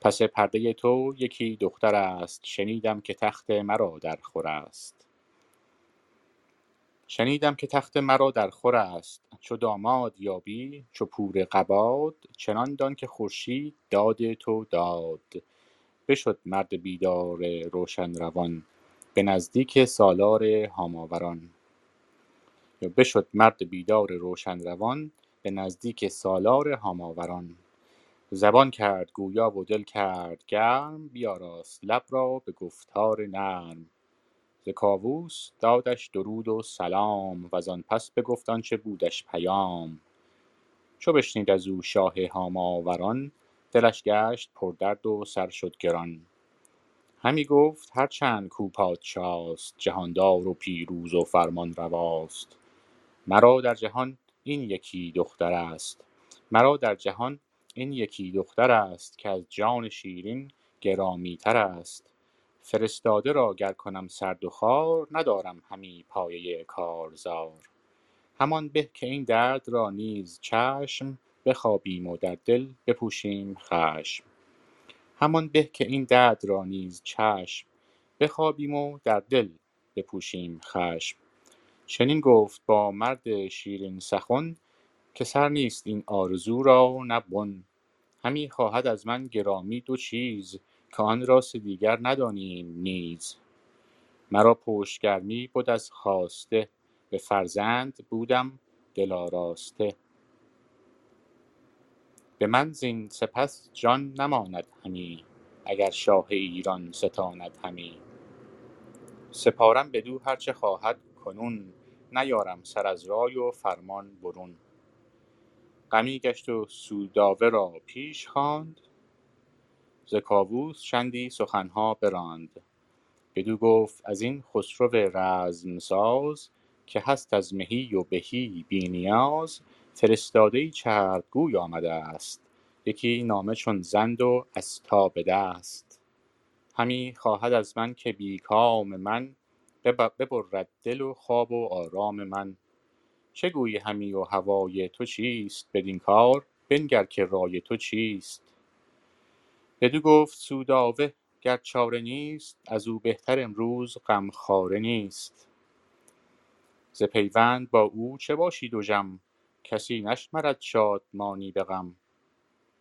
پس پرده تو یکی دختر است. شنیدم که تخت مرا در خور است. شنیدم که تخت مرا در خور است. چو داماد یابی چو پور قباد چنان دان که خورشید داد تو داد. بشد مرد بیدار روشن روان به نزدیک سالار هاماوران. یا بشد مرد بیدار روشن روان به نزدیک سالار هاماوران. زبان کرد گویا و دل کرد. گرم بیاراست لب را به گفتار نرم. ز کاووس دادش درود و سلام وزان پس بگفت آنچه بودش پیام. چو بشنید از او شاه هاماوران دلش گشت پردرد و سر شد گران. همی گفت هرچند کاو پادشاست جهاندار و پیروز و فرمان رواست. مرا در جهان این یکی دختر است. مرا در جهان این یکی دختر است که از جان شیرین گرامی تر است. فرستاده را گر کنم سرد و خوار ندارم همی پایه کارزار. همان به که این درد را نیز چشم بخوابیم و در دل بپوشیم خشم. همان به که این درد را نیز چشم بخوابیم و در دل بپوشیم خشم. چنین گفت با مرد شیرین سخن که سر نیست این آرزو را نه بن همی خواهد از من گرامی دو چیز که آن راست دیگر ندانیم نیز. مرا پشت گرمی بد از خواسته به فرزند بودم دل آراسته به من زین سپس جان نماند همی اگر شاه ایران ستاند همی. سپارم بدو هرچه خواهد کنون نیارم سر از رای و فرمان برون. غمی گشت و سودابه را پیش خواند. ز کاووس چندی سخنها براند. بدو گفت از این خسرو رزم ساز که هست از مهی و بهی بی نیاز فرستاده چرپ گوی آمده است. یکی نامه چون زند و استا به دست. همی خواهد از من که بی کام من بب- ببرد دل و خواب و آرام من. چه گویی همی و هوای تو چیست؟ بدین کار بنگر که رای تو چیست؟ بدو گفت سودابه گر چاره نیست از او بهتر امروز غمخواره نیست. ز پیوند با او چه باشی دژم کسی نشمرد شادمانی به غم.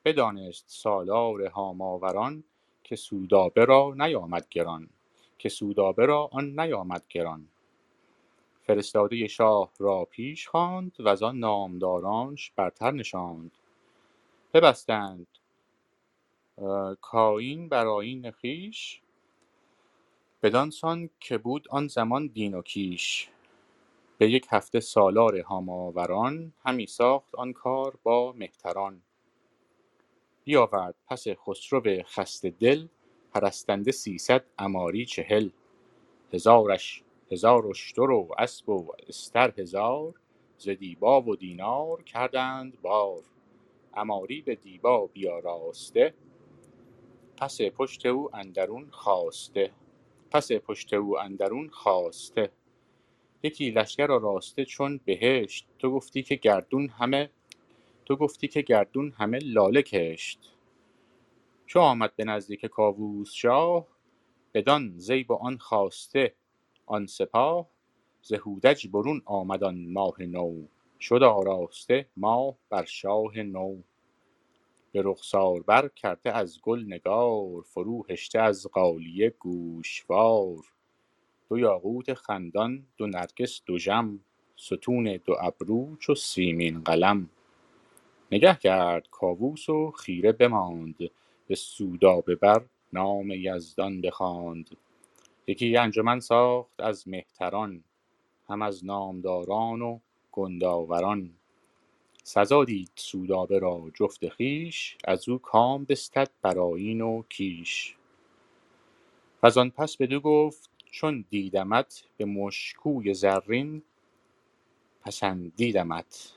بدانست سالار هاماوران که سودابه را نیامد گران که سودابه را آن نیامد گران. فرستاده شاه را پیش خواند وزان نامدارانش برتر نشاند. ببستند. کاین بر آیین خویش بدان سان که بود آن زمان دین و کیش. به یک هفته سالار هاماوران همی ساخت آن کار با مهتران. بیاورد پس خسرو خسته دل پرستنده سیصد عماری چهل. هزارش هزار اشتر و اسب و استر هزار ز دیبا و دینار کردند بار عماری به دیبا بیاراسته پس پشت او اندرون خواسته پس پشت او اندرون خواسته یکی لشکر آراسته چون بهشت تو گفتی که گردون همه تو گفتی که گردون همه لاله کشت. چو آمد به نزدیک کاووس شاه بدان زیب و آن خواسته آن سپاه ز هودج برون آمد آن ماه نو شد آراسته ماه بر شاه نو. به رخسار بر کرده از گل نگار فرو هشته از غالیه گوشوار. دو یاقوت خندان دو نرگس دژم ستون دو ابرو چو سیمین قلم. نگه کرد کاووس و خیره بماند به سودابه بر نام یزدان بخواند. یکی انجمن ساخت از مهتران هم از نامداران و گندآوران سزا دید سودابه را جفت خویش از او کام بستد بر آیین و کیش. وزان پس بدو گفت چون دیدمت به مشکوی زرین پسندیدمت.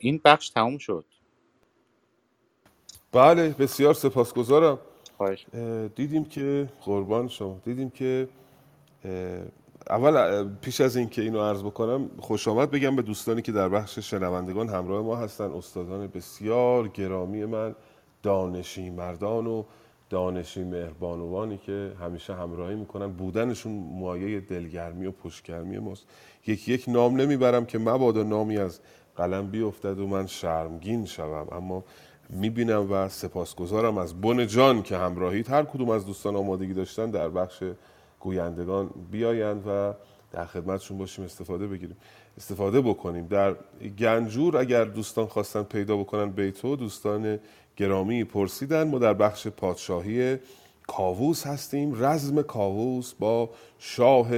این بخش تموم شد. بله بسیار سپاسگزارم. خواهش اه، دیدیم که قربان شما. دیدیم که اول پیش از اینکه اینو عرض بکنم خوش آمد بگم به دوستانی که در بخش شنوندگان همراه ما هستن. استادان بسیار گرامی من دانشی مردان و دانشی مهربانوانی که همیشه همراهی می‌کنن. بودنشون مایه دلگرمی و پشتگرمی ماست. یکی یک نام نمی‌برم که مبادا نامی از قلم بیفتد و من شرمگین شوم. اما می‌بینم و سپاسگزارم از بن جان که همراهید هر کدوم از دوستان آمادگی داشتن در بخش گویندگان بیایند و در خدمتشون باشیم استفاده بگیریم استفاده بکنیم. در گنجور اگر دوستان خواستن پیدا بکنن بیتو دوستان گرامی پرسیدن. ما در بخش پادشاهی کاووس هستیم. رزم کاووس با شاه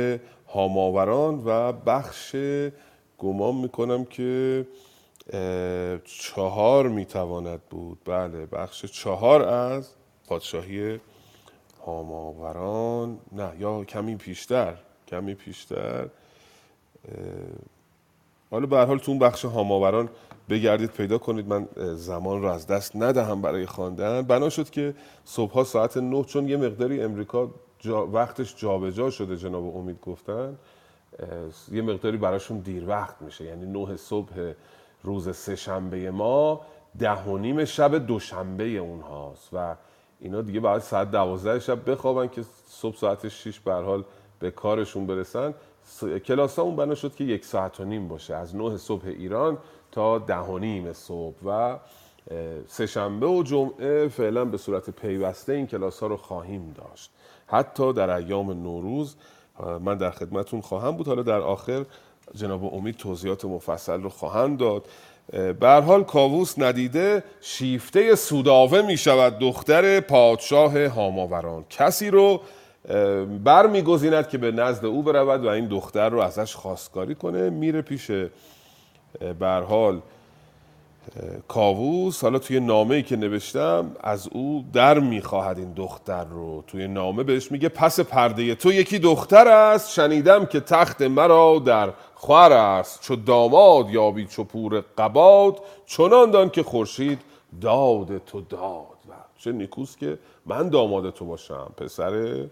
هاماوران و بخش گمان می‌کنم که چهار می‌تواند بود. بله بخش چهار از پادشاهی هاماوران. نه یا کمی پیشتر کمی پیشتر. حالا به هر حال تو اون بخش هاماوران بگردید پیدا کنید. من زمان رو از دست ندهم برای خواندن. بنا شد که صبحها ساعت نه چون یه مقداری امریکا جا وقتش جابجا شده جناب امید گفتن یه مقداری براشون دیر وقت میشه. یعنی نه صبح روز سه شنبه ما ده و نیم شب دوشنبه اونهاست و اینا دیگه بعد ساعت دوازده شب بخوابن که صبح ساعت 6 به حال به کارشون برسن. کلاس اون بنا شد که یک ساعت و نیم باشه. از نه صبح ایران تا ده و نیم صبح و اه، سهشنبه و جمعه فعلا به صورت پیوسته این کلاس ها رو خواهیم داشت. حتی در ایام نوروز من در خدمتون خواهم بود. حالا در آخر جناب امید توضیحات مفصل رو خواهند داد. هر حال کاووس ندیده شیفته سوداوه می شود دختر پادشاه هاماوران. کسی رو اه، برمیگزیند که به نزد او برود و این دختر رو ازش خواستگاری کنه. میره پیش هر حال کاووس حالا توی نامه ای که نوشتم از او در می‌خواهد این دختر رو. توی نامه بهش میگه پس پرده تو یکی دختر است. شنیدم که تخت مرا در خور است. چو داماد یابی چو پور قباد. چنان دان که خورشید داد تو داد. و چه نیکوست که من داماد تو باشم پسر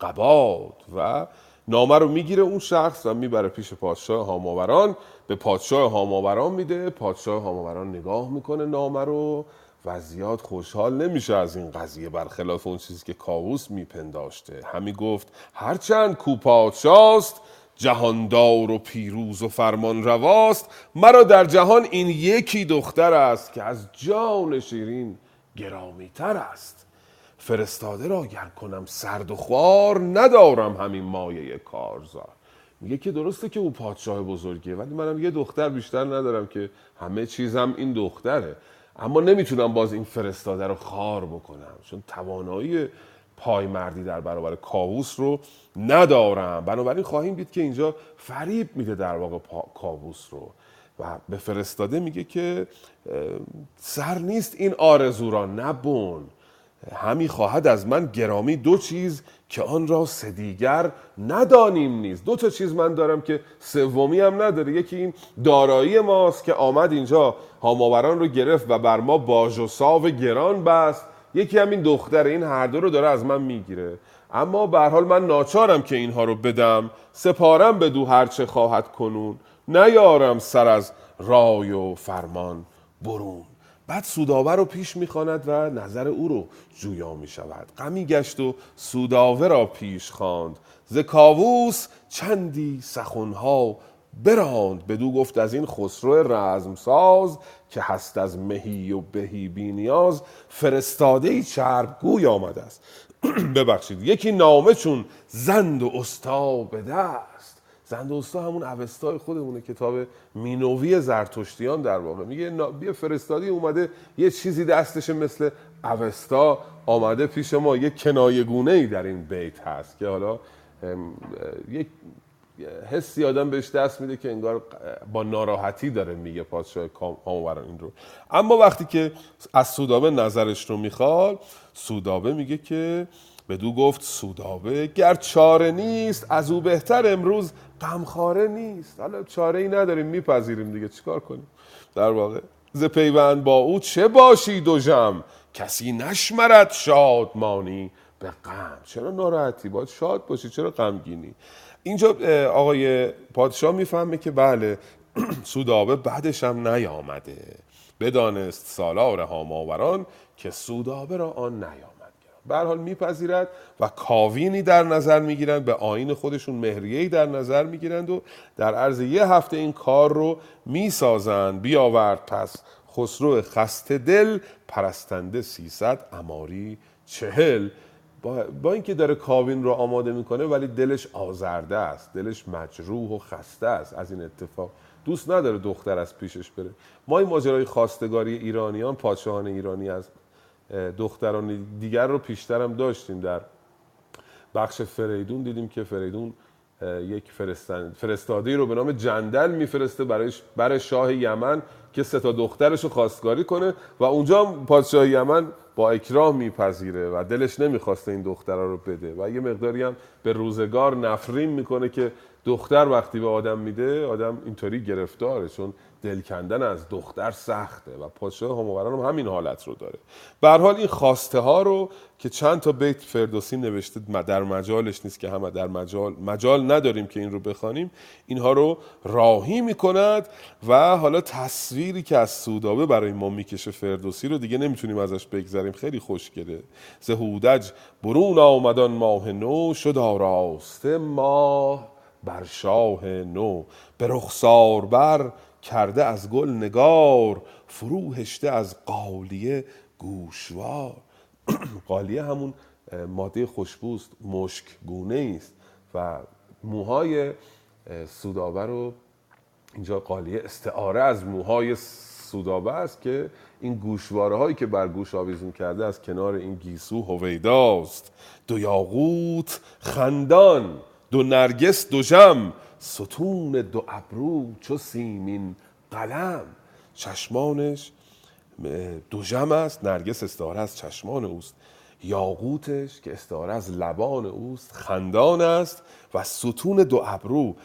قباد. و نامه رو می‌گیره اون شخص و می‌بره پیش پادشاه هاماوران. به پادشاه هاماوران میده. پادشاه هاماوران نگاه می‌کنه نامه رو و زیاد خوشحال نمیشه از این قضیه برخلاف اون چیزی که کاووس میپنداشته. همی گفت هرچند کو پادشاست جهاندار و پیروز و فرمان رواست مرا در جهان این یکی دختر است که از جان شیرین گرامیتر است. فرستاده را گر کنم سرد و خوار ندارم همین مایه کارزار. میگه که درسته که او پادشاه بزرگیه ولی منم یه دختر بیشتر ندارم که همه چیزم این دختره. اما نمی‌تونم باز این فرستاده رو خار بکنم چون توانایی پایمردی در برابر کاووس رو ندارم. بنابراین خواهیم دید که اینجا فریب میده در واقع پا- کاووس رو. و به فرستاده میگه که سر نیست این آرزو را نبون همی خواهد از من گرامی دو چیز که آن را سدیگر ندانیم نیست دو تا چیز من دارم که سومی هم نداره. یکی این دارایی ماست که آمد اینجا هاماوران رو گرفت و بر ما باج و ساو گران بست. یکی هم این دختر این هر دو رو داره از من می‌گیره. اما به حال من ناچارم که اینها رو بدم. سپارم به دو هرچه خواهد کنون. نیارم سر از رای و فرمان برون. بعد سوداوه رو پیش می‌خواند و نظر او رو جویا می شود غمی گشت و سوداوه را پیش خواند. ز کاووس چندی سخنها براند. بدو گفت از این خسرو رزمساز که هست از مهی و بهی بی نیاز فرستاده ای چربگوی آمده است. ببخشید یکی نامه چون زند و استا به دست زند و استا همون اوستای خودمونه کتاب مینوی زرتشتیان در واقع. میگه بیا فرستادی اومده یه چیزی دستشه مثل اوستا آمده پیش ما یه کنایه گونه ای در این بیت هست که حالا یک حسی آدم بهش دست میده که انگار با ناراحتی داره میگه پادشاه کام- هاماوران این رو. اما وقتی که از سودابه نظرش رو می‌خواد سودابه میگه که بدو گفت سودابه گر چاره نیست از او بهتر امروز غمخواره نیست. حالا چاره ای نداریم میپذیریم دیگه چیکار کنیم؟ در واقع ز پیوند با او چه باشی دو جم کسی نشمرد شادمانی به غم. چرا ناراحتی؟ باید شاد باشی چرا غمگینی؟ اینجا آقای پادشاه می‌فهمه که بله سودابه بعدش هم نیامده. بدانست سالار هاماوران که سودابه را آن نیامد به حال میپذیرد و کاوینی در نظر می‌گیرند به آین خودشون مهریه‌ای در نظر می‌گیرند و در عرض یه هفته این کار رو می‌سازند. بیاورد پس خسرو خسته دل پرستنده 300 اماری چهل. با, با اینکه داره کاوین رو آماده می‌کنه ولی دلش آزرده است دلش مجروح و خسته است. از این اتفاق دوست نداره دختر از پیشش بره. ما این ماجرای خواستگاری ایرانیان پادشاهان ایرانی از دختران دیگر رو پیشتر هم داشتیم در بخش فریدون دیدیم که فریدون یک. فرستاده رو به نام جندل میفرسته برای برای شاه یمن که سه تا دخترش رو خواستگاری کنه و اونجا پادشاه یمن با اکراه میپذیره و دلش نمی‌خواسته این دخترها رو بده و یه مقداری هم به روزگار نفرین می‌کنه که دختر وقتی به آدم میده آدم اینطوری گرفتاره چون دل کندن از دختر سخته و پادشاه هاماوران هم همین حالت رو داره. به حال این خواسته ها رو که چند تا بیت فردوسی نوشته در مجالش نیست که همه در مجال مجال نداریم که این رو بخوانیم اینها رو راهی می‌کند و حالا تصویری که از سودابه برای ما می‌کشه فردوسی رو دیگه نمی‌تونیم ازش بگذریم. خیلی خوشگله. ز هودج برون آمدان ماه نو شد آراسته ماه بر شاه نو. به رخسار بر کرده از گل نگار فرو هشته از قالیه گوشوار. قالیه همون ماده خوشبوست مشک گونه است و موهای سودابه رو اینجا قالیه استعاره از موهای سودابه است که این گوشواره هایی که بر گوش آویزون کرده از کنار این گیسو هویداست دو یاقوت خندان دو نرگس دو جم ستون دو ابرو چو سیمین قلم. چشمانش دو جم است. نرگس استعاره از چشمان اوست. یاقوتش که استعاره از لبان اوست خندان است و ستون دو ابرو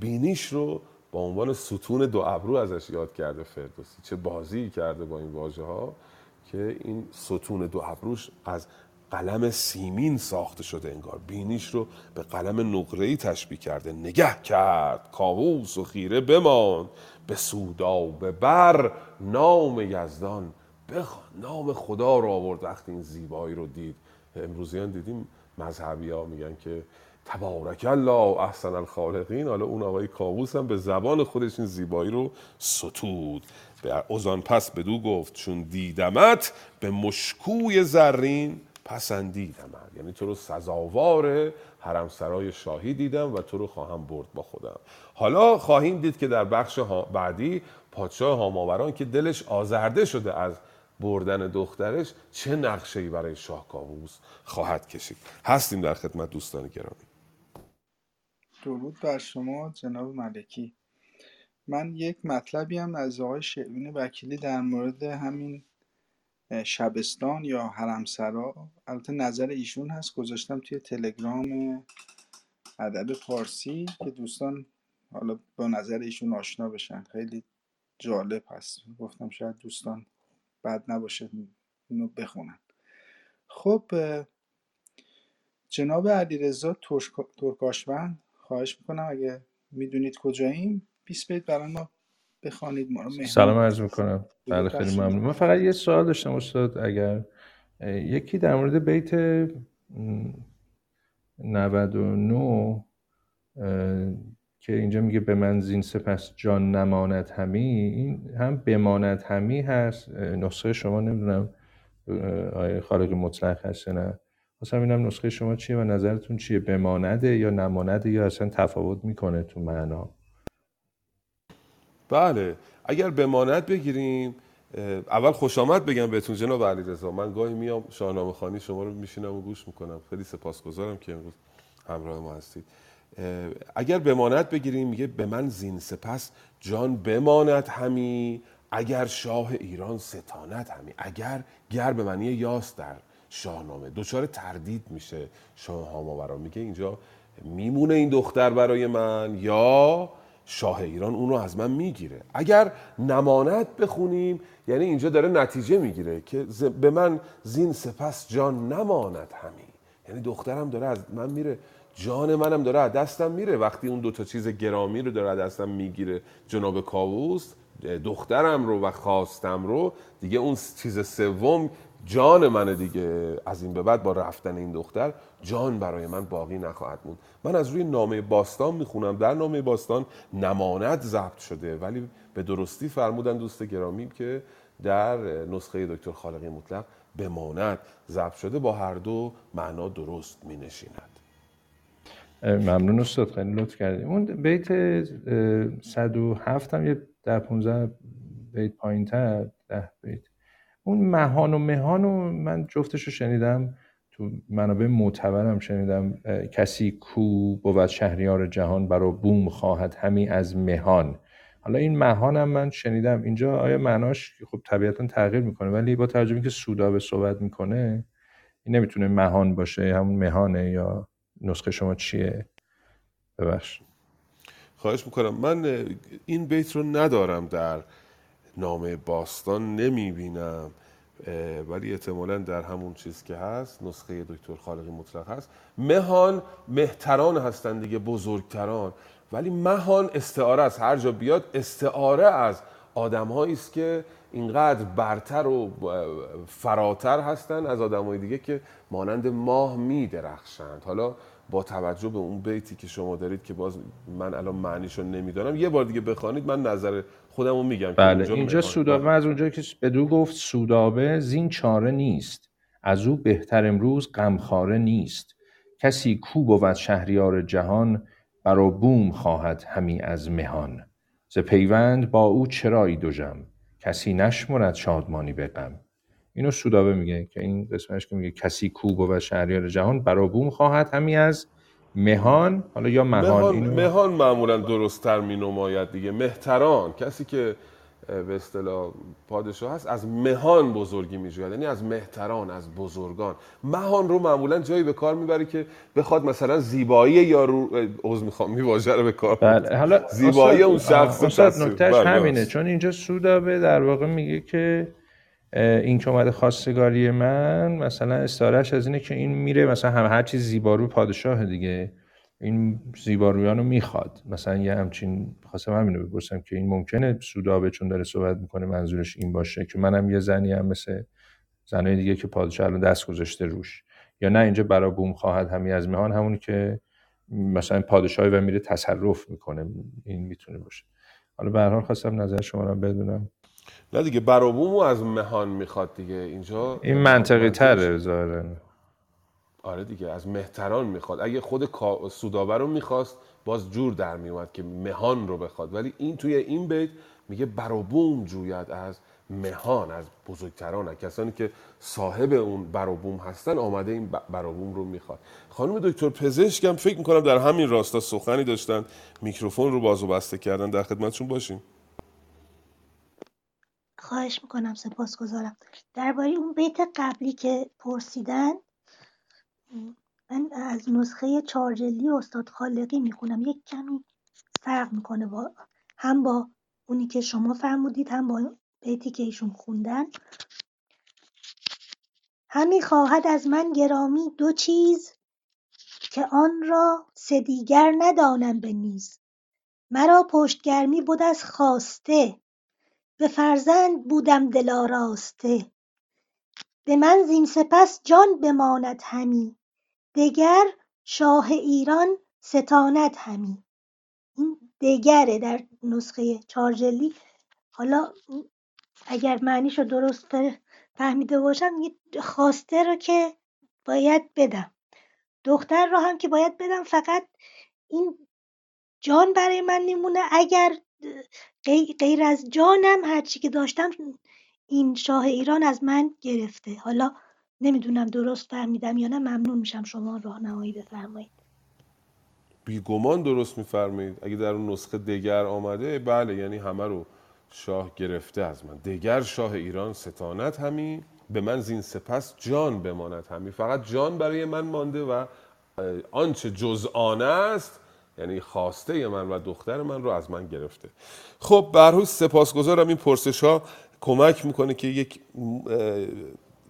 بینیش رو با عنوان ستون دو ابرو ازش یاد کرده فردوسی. چه بازی کرده با این واژه ها که این ستون دو ابروش از قلم سیمین ساخته شده انگار. بینیش رو به قلم نقره‌ای تشبیه کرده. نگه کرد کاووس و خیره بماند. به سودا به بر نام یزدان بخوان. نام خدا رو آورد وقتی این زیبایی رو دید. امروزیان دیدیم مذهبی ها میگن که تبارک الله احسن الخالقین. حالا اون آقای کاووس هم به زبان خودش این زیبایی رو ستود. به اوزان پس بدو گفت چون دیدمت به مشکوی زرین پسندیدمت یعنی تو رو سزاوار حرم سرای شاهی دیدم و تو رو خواهم برد با خودم. حالا خواهیم دید که در بخش بعدی پادشاه هاماوران که دلش آزرده شده از بردن دخترش چه نقشه ای برای شاه کاووس خواهد کشید؟ هستیم در خدمت دوستان گرامی. درود بر شما جناب ملکی. من یک مطلبی هم از آقای شعبین وکیلی در مورد همین شبستان یا حرمسرا. البته نظر ایشون هست گذاشتم توی تلگرام ادب پارسی که دوستان حالا با نظر ایشون آشنا بشن. خیلی جالب هست. گفتم شاید دوستان بد نباشه اینو بخونن. خب جناب علیرضا ترک- ترکاشوند خواهش می‌کنم اگه می‌دونید کجاییم 20 بیت برای ما بخوانید ما رو. سلام عرض می‌کنم. بله خیلی ممنون. من فقط یه سوال داشتم استاد اگر یکی در مورد بیت م، 99 اه، که اینجا میگه به من زین سپس جان نماند همی این هم بماند همی هست. نسخه شما نمی‌دونم آیا خالق مطلق هست نه. خواستم ببینم نسخه شما چیه و نظرتون چیه؟ بمانده یا نمانده یا اصلا تفاوت می‌کنه تو معنا؟ بله. اگر بماند بگیریم اول خوش آمد بگم بهتون جناب علیرضا. من گاهی میام شاهنامه خانی شما رو میشینم و گوش می‌کنم. خیلی سپاسگزارم که امروز همراه ما هستید. اگر بماند بگیریم میگه به من زین سپس جان بماند همی اگر شاه ایران ستاند همی. اگر گر به معنی یاس در شاهنامه. دچار تردید میشه شاه هاماورا. میگه اینجا میمونه این دختر برای من یا شاه ایران اونو از من می‌گیره. اگر نماند بخونیم یعنی اینجا داره نتیجه می‌گیره که به من زین سپس جان نماند همی. یعنی دخترم داره از من میره جان منم داره از دستم میره. وقتی اون دوتا چیز گرامی رو داره از دستم می‌گیره جناب کاووس دخترم رو و خواستم رو دیگه اون چیز سوم جان منه دیگه. از این به بعد با رفتن این دختر جان برای من باقی نخواهد موند من از روی نامه باستان می‌خونم. در نامه باستان نماند ضبط شده. ولی به درستی فرمودن دوست گرامی که در نسخه دکتر خالقی مطلق بماند. ضبط شده با هر دو معنا درست می نشیند ممنون استاد خیلی لطف کردیم اون بیت اه، 107 هم یه ده 15 بیت پایین تر ده بیت. اون مهان و مهان و من جفتش رو شنیدم تو منابع معتبرم شنیدم کسی کو بود شهریار جهان برا بوم خواهد همی از مهان. حالا این مهان هم من شنیدم. اینجا آیا معناش خب طبیعتا تغییر می‌کنه ولی با به اینکه سودا به صحبت می‌کنه این نمی‌تونه مهان باشه همون مهانه یا نسخه شما چیه؟ ببخش خواهش می‌کنم. من این بیت رو ندارم در نامه باستان نمی بینم ولی احتمالا در همون چیز که هست نسخه دکتر خالقی مطلق هست. مهان مهتران هستن دیگه بزرگتران. ولی مهان استعاره است. هر جا بیاد استعاره از آدم است که اینقدر برتر و فراتر هستن از آدم دیگه که مانند ماه می درخشند حالا با توجه به اون بیتی که شما دارید که باز من الان معنیشو نمی‌دانم یه بار دیگه بخوانید من نظر خودمو میگم بله اونجا اینجا سودابه از اونجا که بدو گفت سودابه زین چاره نیست. از او بهتر امروز غمخواره نیست. کسی کو بود شهریار جهان برا بوم خواهد همی از مهان. ز پیوند با او چرایی دوژم کسی نشمرد شادمانی به غم. اینو سودابه میگه که این قسمتش که میگه کسی کو بود شهریار جهان برا بوم خواهد همی از مهان حالا یا مهان مهان, اینو مهان معمولا درستتر می نماید دیگه مهتران کسی که به اصطلاح پادشاه هست از مهان بزرگی می جوید یعنی از مهتران از بزرگان مهان رو معمولا جایی به کار می‌بره که بخواد مثلا زیبایی یا رو عذر می‌خوام می واژه رو به کار بله. حالا زیبایی اون شخص. نکتهش بله، همینه. چون اینجا سودابه در واقع میگه که این که اومده خواستگاری من مثلا استارش از اینه که این میره مثلا هم هر چیز زیبارو پادشاه دیگه این زیبارویان رو می‌خواد. مثلا یه همچین خواستم همینو بپرسم که این ممکنه سودابه چون داره صحبت می‌کنه منظورش این باشه که منم یه زنی هم مثل زنای دیگه که پادشاه الان دست گذاشته روش. یا نه اینجا برا بوم خواهد همی از مهان همونی که مثلا پادشاهی و میره تصرف می‌کنه. این می‌تونه باشه. حالا به هر حال خواستم نظر شما رو بدونم. نه دیگه برابومو از مهان می‌خواد دیگه. اینجا این منطقی تره ظاهرا. آره دیگه از مهتران می‌خواد. اگه خود سودابه رو می‌خواست باز جور در میومد که مهان رو بخواد. ولی این توی این بیت میگه برابوم جوید از مهان از بزرگتران. از کسانی که صاحب اون برابوم هستن آمده این برابوم رو می‌خواد. خانم دکتر پزشکم فکر می‌کنم در همین راستا سخنی داشتن. میکروفون رو باز و بسته کردن. در خدمتشون باشیم. خواهش می‌کنم سپاسگزارم. درباره اون بیت قبلی که پرسیدن من از نسخه چارجلی استاد خالقی می‌خونم. یک کمی فرق می‌کنه با هم با اونی که شما فرمودید هم با بیتی که ایشون خوندن. همی خواهد از من گرامی دو چیز که آن را سه دیگر ندانم به نیز. مرا پشتگرمی بد از خواسته به فرزند بودم دل آراسته به من زین سپس جان بماند همی. دگر شاه ایران ستاند همی. این دگره در نسخه چارجلی. حالا اگر معنیشو درست فهمیده باشم یه خواسته رو که باید بدم. دختر رو هم که باید بدم فقط این جان برای من میمونه. اگر غیر از جانم هرچی که داشتم این شاه ایران از من گرفته. حالا نمی‌دونم درست فهمیدم یا نه ممنون میشم شما راهنمایی بفرمایید. بیگمان درست میفرمایید. اگه در اون نسخه دگر آمده بله یعنی همه رو شاه گرفته از من. دگر شاه ایران ستانت همی به من زین سپس جان بماند همی. فقط جان برای من مانده و آنچه جز آن است یعنی خواسته من و دختر من رو از من گرفته. خب برهوش سپاسگزارم. این پرسش ها کمک می‌کنه که یک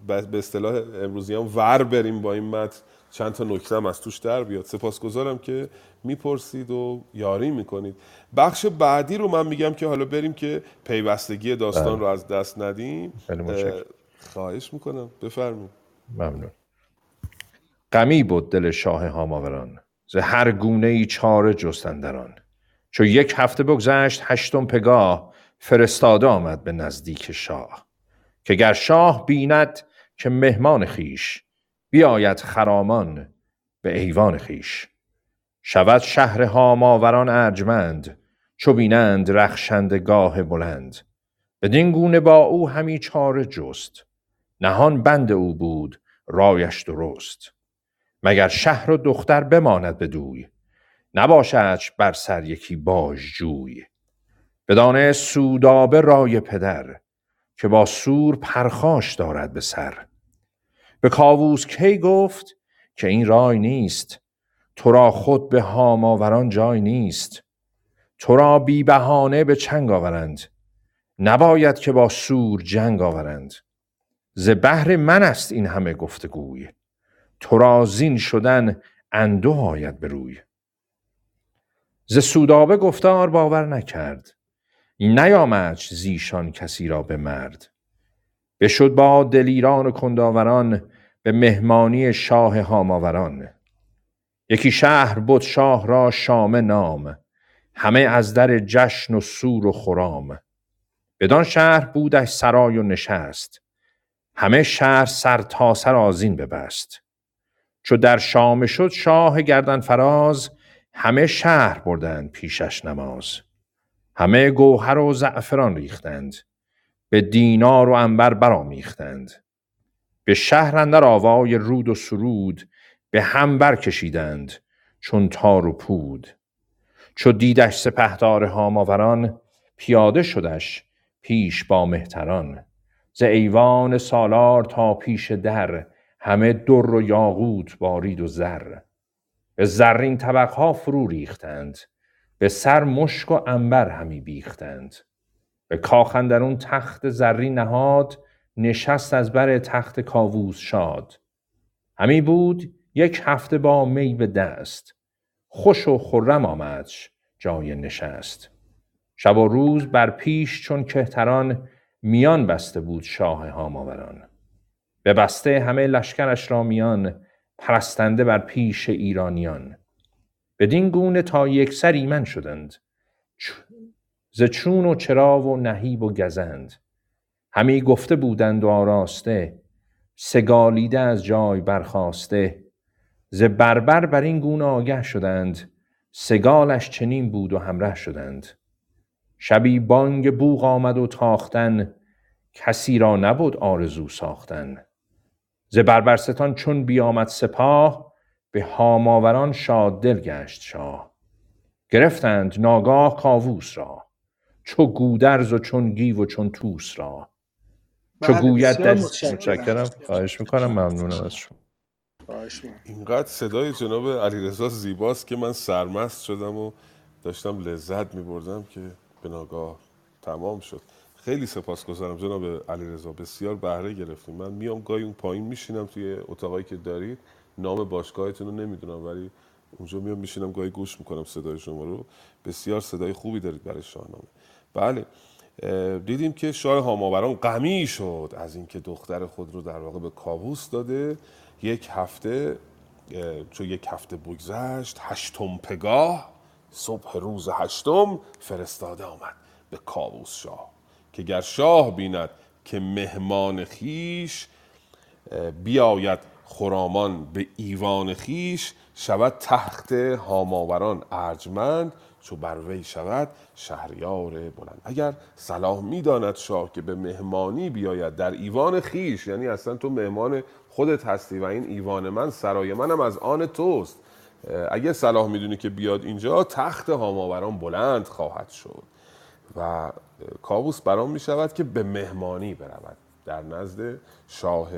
به اصطلاح امروزی هم ور بریم با این متن. چند تا نکته هم از توش در بیاد. سپاسگزارم که می‌پرسید و یاری می‌کنید. بخش بعدی رو من میگم که حالا بریم که پیوستگی داستان بله. رو از دست ندیم. خواهش می‌کنم. بفرمایید. ممنون. غمی بود دل شاه هاماوران ز هر گونه ای چاره جستندران چو یک هفته بگذشت هشتم پگاه فرستاده آمد به نزدیک شاه که گر شاه بیند که مهمان خیش بیاید خرامان به ایوان خیش. شود شهر هاماوران ارجمند چو بینند رخشندگاه بلند. بدین گونه با او همی چاره جست. نهان بند او بود رایش درست. مگر شهر و دختر بماند بدوی نباشدش بر سر یکی باژ جوی. بدانست سودابه رای پدر که با سور پرخاش دارد به سر. به کاووس کی گفت که این رای نیست؟ تو را خود به هاماوران جای نیست. تو را بی بهانه به چنگ آورند. نباید که با سور جنگ آورند. ز بهر من است این همه گفتگوی. تو زین شدن انده آید به روی. ز سودابه گفتار باور نکرد. نیامدش زیشان کسی را به مرد. بشد با دلیران و کنداوران به مهمانی شاه هاماوران. یکی شهر بود شاه را شامه نام. همه از در جشن و سور و خرام. بدان شهر بودش سرای و نشست. همه شهر سر تا سر آذین ببست. چو در شام شد شاه گردن فراز همه شهر بردند پیشش نماز. همه گوهر و زعفران ریختند به دینار و عنبر برآمیختند. به شهر اندر آوای رود و سرود به هم برکشیدند چون تار و پود. چو دیدش سپهدار هاماوران پیاده شدش پیش با مهتران. ز ایوان سالار تا پیش در همه در و یاقوت بارید و زر. به زرین طبقها فرو ریختند به سر مشک و عنبر همی بیختند. به کاخ اندرون تخت زرین نهاد نشست از بر تخت کاووس شاد. همی بود یک هفته با می به دست. خوش و خرم آمدش جای نشست. شب و روز بر پیش چون کهتران میان بسته بود شاه هاماوران. به بسته همه لشکرش را میان پرستنده بر پیش ایرانیان. بدین گونه تا یکسر ایمن شدند. ز چون و چرا و نهیب و گزند. همی گفته بودند و آراسته سگالیده از جای برخاسته. ز بربر بر این گونه آگه شدند سگالش چنین بود و همره شدند. شبی بانگ بوق آمد و تاختن کسی را نبود آرزو ساختن. ز بربرستان چون بیامد سپاه به هاماوران شاد دل گشت شاه. گرفتند ناگاه کاووس را چو گودرز و چون گیو و چون توس را. چو بله گوید در متشکرم. خواهش می‌کنم ممنونم از شما. خواهش می‌کنم. اینقدر صدای جناب علیرضا زیباست که من سرمست شدم و داشتم لذت میبردم که به ناگاه تمام شد. خیلی سپاسگزارم جناب علیرضا. بسیار بهره گرفتیم. من میام گاهی اون پایین میشینم توی اتاقایی که دارید. نام باشگاهتون رو نمی‌دونم ولی اونجا میام میشینم گاهی گوش می‌کنم صدای شما رو. بسیار صدای خوبی دارید برای شاهنامه. بله دیدیم که شاه هاماوران غمی شد از اینکه دختر خود رو در واقع به کاووس داده. یک هفته اه، چو یک هفته بگذشت هشتم پگاه صبح روز هشتم فرستاده آمد به کاووس شاه. که گر شاه بیند که مهمان خیش بیاید خرامان به ایوان خیش شود تخت هاماوران ارجمند چو بر وی شود شهریار بلند. اگر صلاح می‌داند شاه که به مهمانی بیاید در ایوان خیش یعنی اصلا تو مهمان خودت هستی و این ایوان من سرای منم از آن توست. اگه صلاح می‌دونی که بیاد اینجا تخت هاماوران بلند خواهد شد. و کاووس برام می شود که به مهمانی برود. در نزد شاه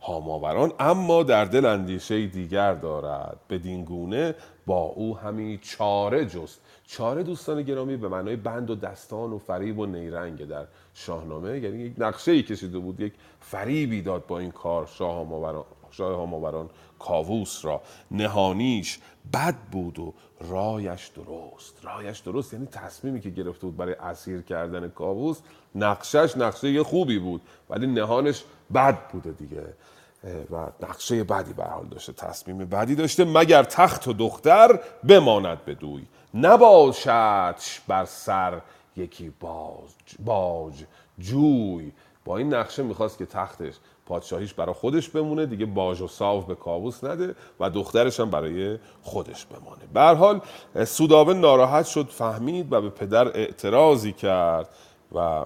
هاماوران اما در دل اندیشه دیگر دارد. بدین گونه با او همی چاره جست. چاره دوستان گرامی به معنای بند و دستان و فریب و نیرنگ در شاهنامه. یعنی یک نقشه ای کشیده بود یک فریبی داد با این کار شاه هاماوران شاه هاماوران. کاووس را. نهانیش بد بود و رایش درست. رایش درست یعنی تصمیمی که گرفته بود برای اسیر کردن کاووس نقشش نقشه خوبی بود ولی نهانش بد بوده دیگه. و نقشه بدی به حال داشته تصمیم بدی داشته مگر تخت و دختر بماند بدوی نباشدش بر سر یکی باز باج جوی. با این نقشه می‌خواست که تختش پادشاهیش برای خودش بمونه دیگه باج و ساو به کاووس نده و دخترش هم برای خودش بمانه. به حال سوداوه ناراحت شد فهمید و به پدر اعتراضی کرد و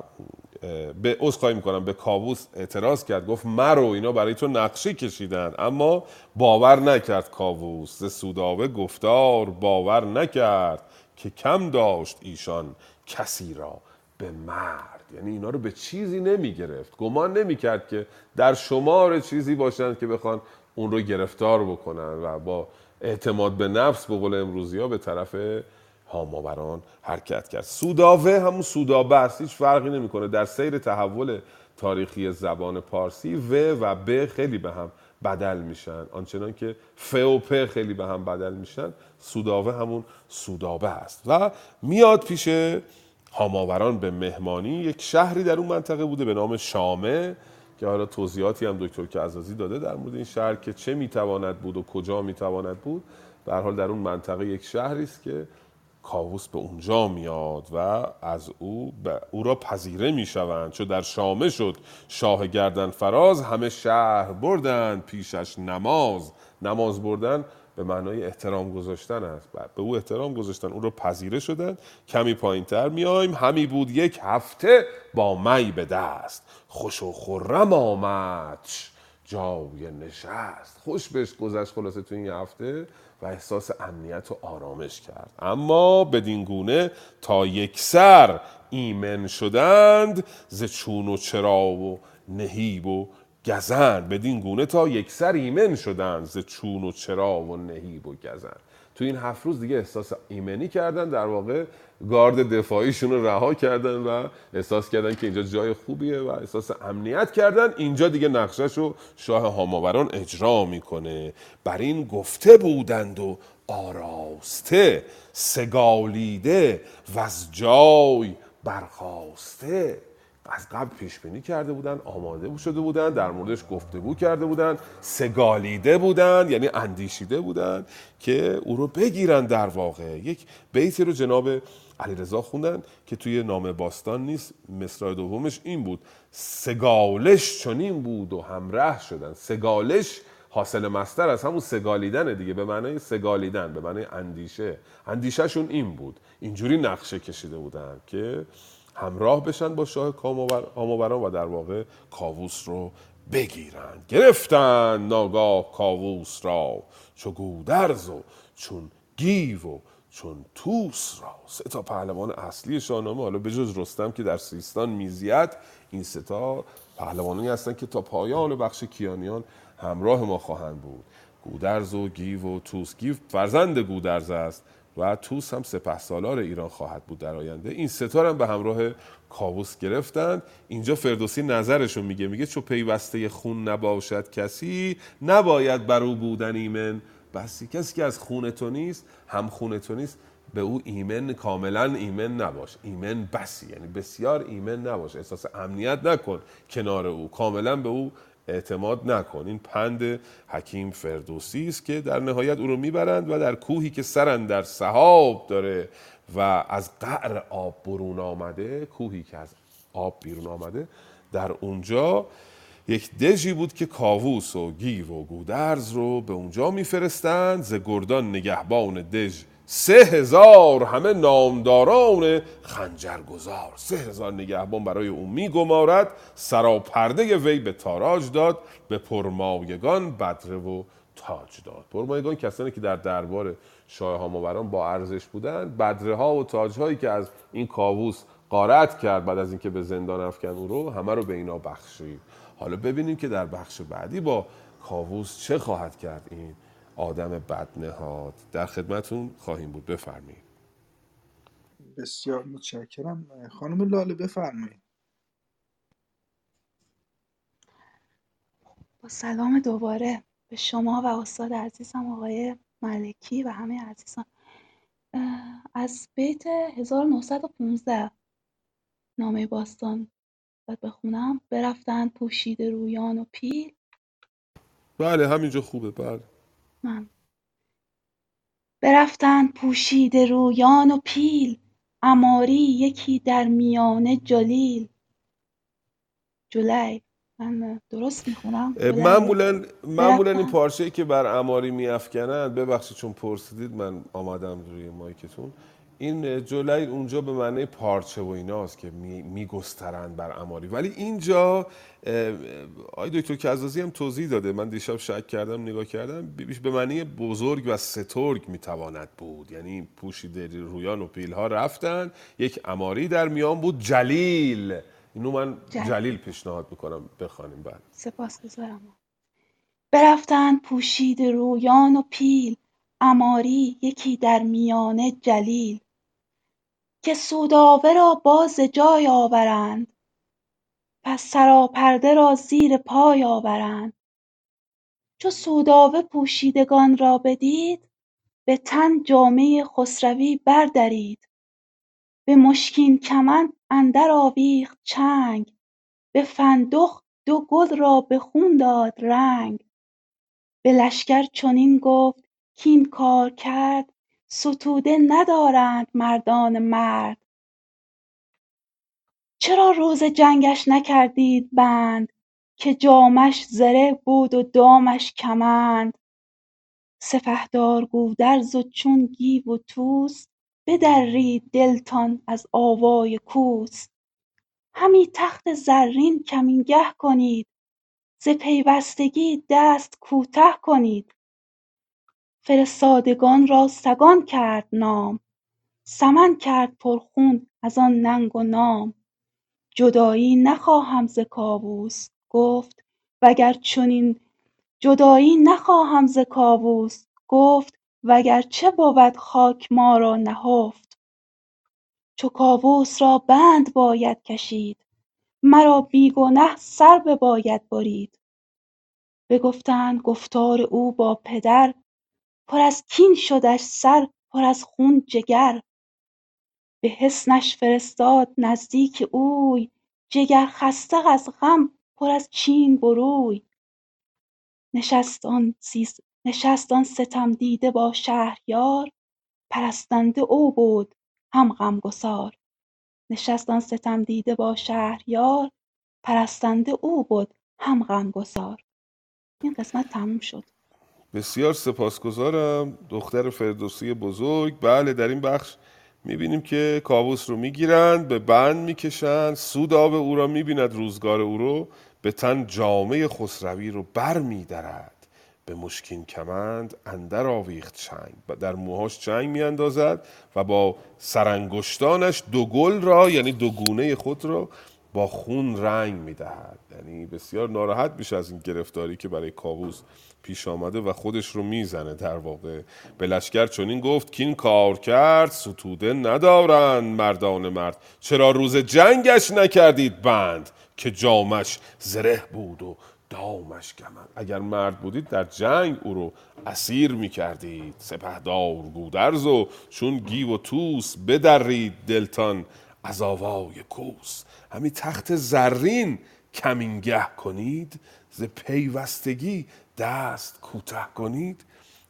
به عذرخواهی می‌کنم به کاووس اعتراض کرد. گفت مرو اینا برای تو نقشه کشیدن. اما باور نکرد کاووس ز سوداوه گفتار باور نکرد که کم داشت ایشان کسی را به مرد یعنی اینا رو به چیزی نمی گرفت گمان نمی کرد که در شمار چیزی باشند که بخوان اون رو گرفتار بکنن و با اعتماد به نفس به قول امروزی ها به طرف هاماوران حرکت کرد. سوداوه همون سودابه است هیچ فرقی نمی‌کنه. در سیر تحول تاریخی زبان پارسی و و ب خیلی به هم بدل میشن. آنچنان که ف و پ خیلی به هم بدل میشن سوداوه همون سودابه است. و میاد پیش هاماوران به مهمانی یک شهری در اون منطقه بوده به نام شامه که حالا توضیحاتی هم دکتر کعزازی داده در مورد این شهر که چه می‌تواند بود و کجا می‌تواند بود. هر حال در اون منطقه یک شهری است که کاووس به اونجا میاد و از او به او را پذیره می‌شوند. چو در شامه شد شاه گردن فراز همه شهر بردند پیشش نماز نماز بردن به معنای احترام گذاشتن است. به او احترام گذاشتن. او را پذیره شدن. کمی پایین تر میایم. همی بود یک هفته با می به دست. خوش و خرم آمد. جای نشست. خوش بهش گذشت خلاصه تو این هفته و احساس امنیت و آرامش کرد. اما بدین گونه تا یک سر ایمن شدند ز چون و چرا و نهیب و گزند بدین گونه تا یک سر ایمن شدند ز چون و چرا و نهیب و گزند. تو این هفت روز دیگه احساس ایمنی کردن در واقع گارد دفاعیشون رو رها کردن و احساس کردن که اینجا جای خوبیه و احساس امنیت کردن. اینجا دیگه نقشش رو شاه هاماوران اجرا می‌کنه. بر این گفته بودند و آراسته سگالیده و از جای برخواسته. از قبل پیش بینی کرده بودن آماده شده بودن در موردش گفتگو کرده بودن سگالیده بودن یعنی اندیشیده بودن که او رو بگیرن در واقع. یک بیتی رو جناب علیرضا خوندن که توی نام باستان نیست مصرع دومش این بود. سگالش چنین بود و همراه شدن. سگالش حاصل مستر از همون سگالیدن دیگه به معنای سگالیدن به معنای اندیشه. اندیشهشون این بود. اینجوری نقشه کشیده بودن که همراه بشن با شاه کاموبر- آموبران و در واقع کاووس رو بگیرند گرفتن ناگاه کاووس را. چو گودرز و چون گیو و چون توس را. سه تا پهلوان اصلی شاهنامه حالا بجز رستم که در سیستان میزید این سه تا پهلوانی هستند که تا پایان بخش کیانیان همراه ما خواهند بود. گودرز و گیو و توس گیو فرزند گودرز است. و توس هم سپه سالار ایران خواهد بود در آینده. این سه تا رو هم به همراه کاووس گرفتند. اینجا فردوسی نظرشو میگه میگه چو پیوسته خون نباشد کسی نباید بر او بودن ایمن. بسی کسی که از خون تو نیست هم خون تو نیست به او ایمن کاملا ایمن نباش. ایمن بسی یعنی بسیار ایمن نباش. احساس امنیت نکن کنار او. کاملا به او اعتماد نکن. این پند حکیم فردوسی است که در نهایت او رو می‌برند و در کوهی که سرن در سحاب داره و از قعر آب برون آمده کوهی که از آب بیرون آمده در اونجا یک دژی بود که کاووس و گیو و گودرز رو به اونجا میفرستند. ز گردان نگهبان دژ سه هزار همه نامداران خنجرگزار. سه هزار نگهبان برای او میگمارد سراپرده وی به تاراج داد به پرمایگان بدره و تاج داد. پرمایگان کسانی که در دربار شاه هاماوران با ارزش بودند بدره ها و تاج هایی که از این کاووس قارت کرد بعد از اینکه به زندان افکن او رو همه رو به اینا بخشید. حالا ببینیم که در بخش بعدی با کاووس چه خواهد کرد این آدم بدنهاد. در خدمتون خواهیم بود. بفرمایید. بسیار متشکرم. خانم لاله بفرمایید. با سلام دوباره به شما و استاد عزیزم آقای ملکی و همه عزیزان. از بیت 1915 نامه باستان باید بخونم. برفتند پوشیده رویان و پیل. بله همینجا خوبه. بله. من برفتند پوشیده رویان و پیل عماری یکی در میانه جلیل. جلی من درست می‌خونم؟ معمولا معمولا این. پارچه‌ای که بر اماری میافکنند ببخشید چون پرسیدید من آمدم روی مایکتون. این جلی اونجا به معنی پارچه و ایناست که می- میگسترند بر اماری. ولی اینجا آقای دکتر کزازی هم توضیح داده. من دیشب شک کردم نگاه کردم. بیش به معنی بزرگ و سترگ می‌تواند بود. یعنی پوشیده رویان و پیلها رفتن. یک اماری در میان بود. جلیل. اینو من جلیل. جلیل پیشنهاد می‌کنم بخوانیم. بعد سپاسگزارم. برفتند پوشیده رویان و پیل. عماری یکی در میانه جلیل. که سودابه را باز جای آورند پس سراپرده را زیر پای آورند. چو سودابه پوشیدگان را بدید به تن جامه خسروی بردرید. به مشکین کمند اندر آویخت چنگ به فندق دو گل را به خون داد رنگ. به لشکر چنین گفت کاین کار کرد ستوده ندارند مردان مرد. چرا روز جنگش نکردید بند که جامش زره بود و دامش کمند؟ سپهدار گودرز و چون گیو و طوس بدرید دلتان از آوای کوس. همی تخت زرین کمینگه کنید ز پیوستگی دست کوته کنید. فرستادگان را سگان کرد نام. سمن کرد پرخون از آن ننگ و نام. جدایی نخواهم ز کاووس گفت. وگر چنین جدایی نخواهم ز کاووس گفت. وگرچه بود خاک ما را نهفت. چو کاووس را بند باید کشید مرا بی گنه سر بباید برید. بگفتند گفتار او با پدر پر از کین شدش سر پر از خون جگر. به حصنش فرستاد نزدیک اوی جگر خسته از غم پر از چین بروی. نشست آن ستم دیده با شهریار پرستنده او بود هم غمگسار. نشست آن ستم دیده با شهریار پرستنده او بود هم غمگسار. این قسمت تموم شد. بسیار سپاسگزارم. دختر فردوسی بزرگ. بله در این بخش می‌بینیم که کاووس رو می‌گیرند به بند می‌کشند سوداب او را می‌بیند روزگار او رو به تن جامعه خسروی رو بر میدرد به مشکین کمند اندر آویخت چنگ. و در موهاش چنگ میاندازد و با سرانگشتانش دو گل را یعنی دو گونه خود را با خون رنگ می‌دهد. یعنی بسیار ناراحت میشه از این گرفتاری که برای کاووس پیش آمده و خودش رو می‌زنه در واقع. به لشکر چنین گفت که این کار کرد ستوده ندارند مردان مرد. چرا روز جنگش نکردید بند؟ که جامش زره بود و دامش کمند اگر مرد بودید در جنگ او رو اسیر می‌کردید. سپهدار گودرز و چون گیو و توس بدرید دلتان از آوای کوس. همین تخت زرین کمینگه کنید ز پیوستگی دست کوته کنید.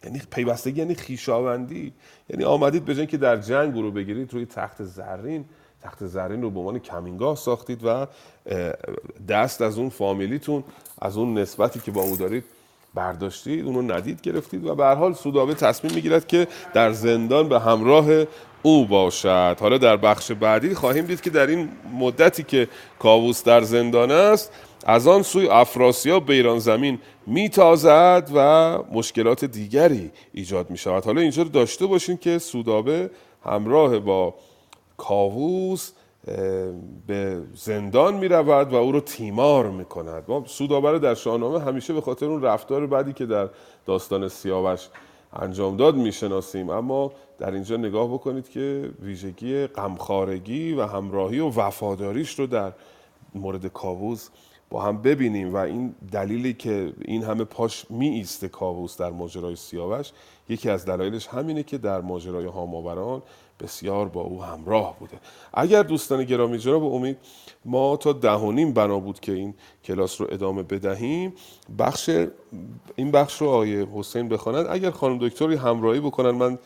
یعنی پیوستگی یعنی خیشاوندی. یعنی آمدید به که در جنگ رو بگیرید روی تخت زرین. تخت زرین رو به عنوان کمینگاه ساختید و دست از اون فامیلیتون از اون نسبتی که با او دارید برداشتید اونو ندید گرفتید و به حال سودابه تصمیم می‌گیرد که در زندان به همراه او باشد. حالا در بخش بعدی خواهیم دید که در این مدتی که کاووس در زندان است از آن سوی افراسیاب به ایران زمین میتازد و مشکلات دیگری ایجاد می شود حالا اینجا رو داشته باشین که سودابه همراه با کاووس به زندان می رود و او رو تیمار می کند ما سودابه رو در شاهنامه همیشه به خاطر اون رفتار بعدی که در داستان سیاوش انجام داد می‌شناسیم. اما در اینجا نگاه بکنید که ویژگی غمخوارگی و همراهی و وفاداریش رو در مورد کاووس با هم ببینیم و این دلیلی که این همه پاش می ایسته کاووس در ماجرای سیاوش یکی از دلایلش همینه که در ماجرای هاماوران بسیار با او همراه بوده. اگر دوستان گرامی جناب امید ما تا ده بنا بود که این کلاس رو ادامه بدهیم بخش این بخش رو آقای حسین بخوانند اگر خانم دکتری همراهی بکنن من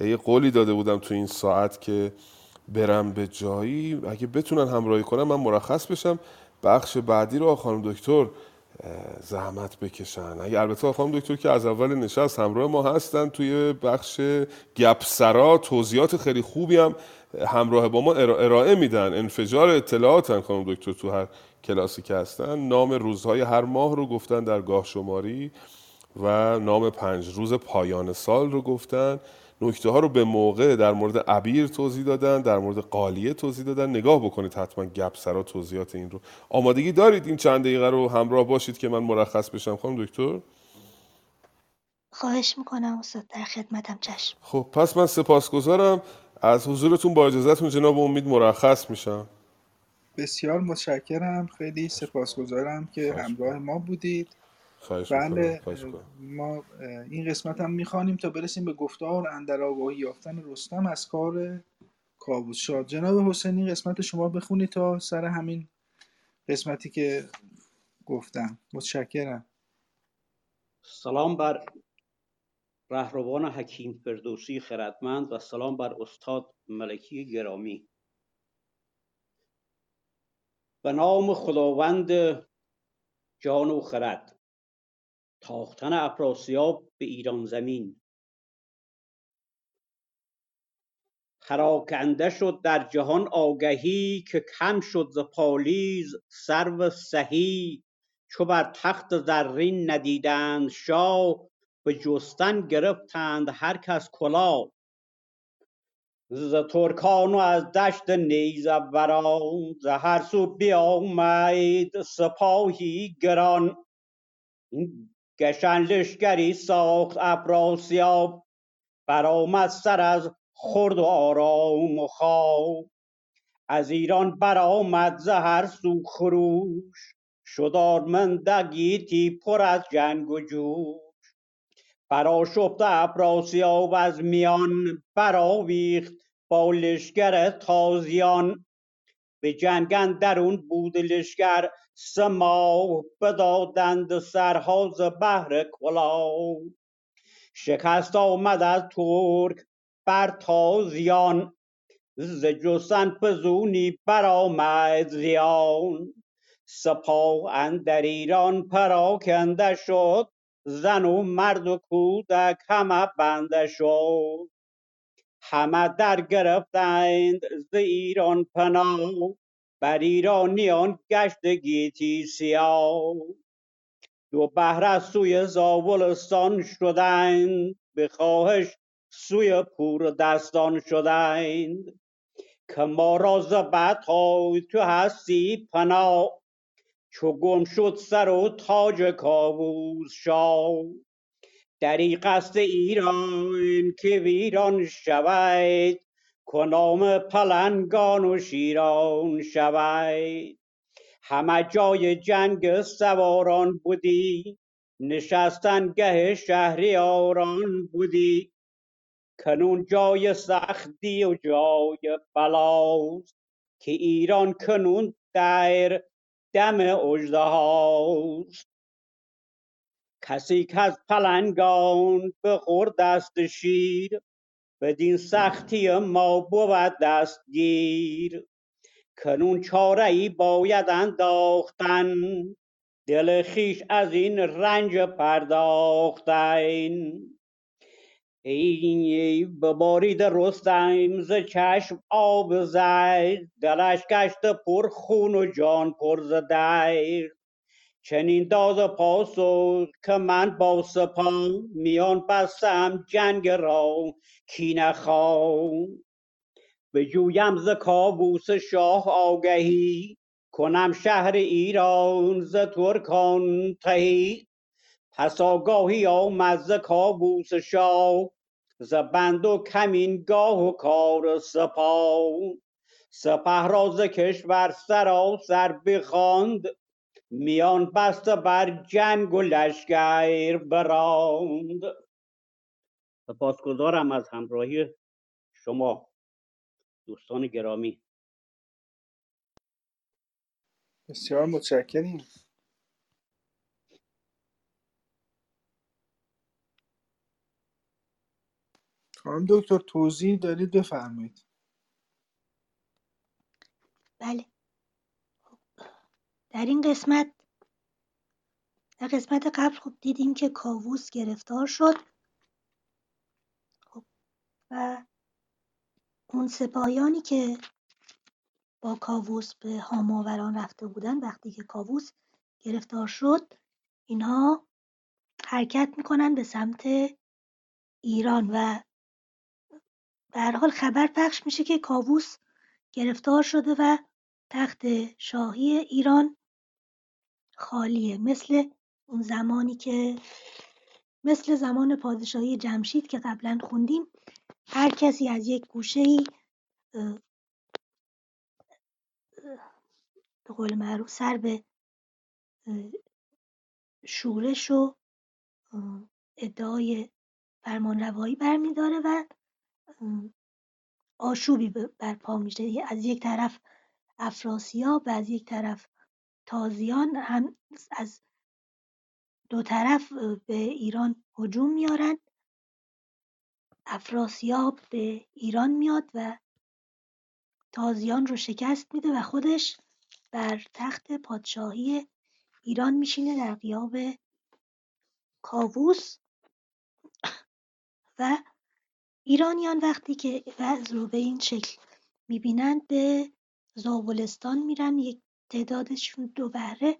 یه قولی داده بودم تو این ساعت که برم به جایی. اگه بتونن همراهی کنن من مرخص بشم. بخش بعدی رو خانم دکتر زحمت بکشن. اگه البته خانم دکتر که از اول نشست همراه ما هستن توی بخش گپسرا توضیحات خیلی خوبی هم همراه با ما ارا- ارائه میدن. انفجار اطلاعاتن خانم دکتر تو هر کلاسی که هستن. نام روزهای هر ماه رو گفتن در گاه شماری و نام پنج روز پایان سال رو گفتن. نکته ها رو به موقع در مورد عبیر توضیح دادن در مورد قالیه توضیح دادن. نگاه بکنید حتما گپ سرا توضیحات این رو. آمادگی دارید این چند دقیقه رو همراه باشید که من مرخص بشم. خانم دکتر؟ خواهش می‌کنم استاد در خدمتم. چشم. خب پس من سپاسگزارم. از حضورتون با اجازهتون جناب امید مرخص میشم. بسیار متشکرم. خیلی سپاسگزارم که همراه ما بودید. خواهش بله خواهش ما این قسمت هم می‌خوانیم تا برسیم به گفتار اندر آگاهی یافتن رستم از کار کاووس شاد جناب حسینی این قسمت شما بخونید تا سر همین قسمتی که گفتم. متشکرم. سلام بر رهروان حکیم فردوسی خردمند و سلام بر استاد ملکی گرامی. به نام خداوند جان و خرد. تاختن افراسیاب به ایران زمین. پراکنده شد در جهان آگهی که کم شد ز پالیز سرو سهی. چو بر تخت زرین ندیدند شاه به جستن گرفتند هر کس کلاه. ز ترکان و از دشت نیزوران ز هر سو بیامید سپاهی گران. گشن لشکری ساخت افراسیاب برآمد سر از خورد و آرام و خواب. از ایران برآمد ز هر سو خروش. شد آرمنده گیتی پر از جنگ و جوش. برآشفت افراسیاب از میان برآویخت با لشکر تازیان. به جنگ اندرون بود لشکر سه ماه بدادند سرها ز بهر کلاه. شکست آمد از ترک بر تازیان ز جستن فزونی برآمد زیان. سپاه اندر ایران پراکنده شد زن و مرد و کودک همه بنده شد. همه در گرفتند ز ایران پناه. بر ایرانیان گشت گیتی سیاه دو بهره سوی زاولستان شدند به خواهش سوی پور دستان شدند. که ما را بطای تو هستی پناه چو گم شد سر و تاج کاووس شاه. دریغ است ایران که ویران شود. کنام پلنگان و شیران شود همه جای جنگ سواران بودی نشستن گه شهریاران بودی. کنون جای سختی و جای بلاست که ایران کنون در دم اژدهاست کسی کز پلنگان بخورد دست شیر بدین سختی ما بود دستگیر کنون چاره ای باید انداختن. دل خویش از این رنج پرداختن. ای ببارید رستم ز چشم آب زد دلش گشته پر خون و جان پر ز درد چنین داد پاسخ که من با سپاه میان بستم جنگ را کی نخوام بجویم ز کاووس شاه آگهی کنم شهر ایران ز ترکان تهی. پس آگاهی آمد ز کاووس شاه ز بند و کمینگاه و کار سپاه. سپه را ز کشور سراسر بخواند میان بسته بر جنگ و لشکر براند. سپاسگزارم از همراهی شما دوستان گرامی. بسیار متشکریم. خانم دکتر توضیح دارید بفرمایید. بله. در این قسمت در قسمت قبل خب دیدیم که کاووس گرفتار شد. خب و اون سپاهیانی که با کاووس به هاماوران رفته بودن وقتی که کاووس گرفتار شد اینها حرکت می‌کنن به سمت ایران و به هر حال خبر پخش میشه که کاووس گرفتار شده و تخت شاهی ایران خالیه. مثل اون زمانی که مثل زمان پادشاهی جمشید که قبلا خوندیم هر کسی از یک گوشه ای به قول معروف سر به شورش و ادعای فرمانروایی برمیداره و آشوبی برپا میشه. از یک طرف افراسیاب و از یک طرف تازیان هم از دو طرف به ایران هجوم میارن افراسیاب به ایران میاد و تازیان رو شکست میده و خودش بر تخت پادشاهی ایران میشینه در غیاب کاووس. و ایرانیان وقتی که وضع رو به این شکل می‌بینند به زابلستان میرن. یک تعدادشون دو بهره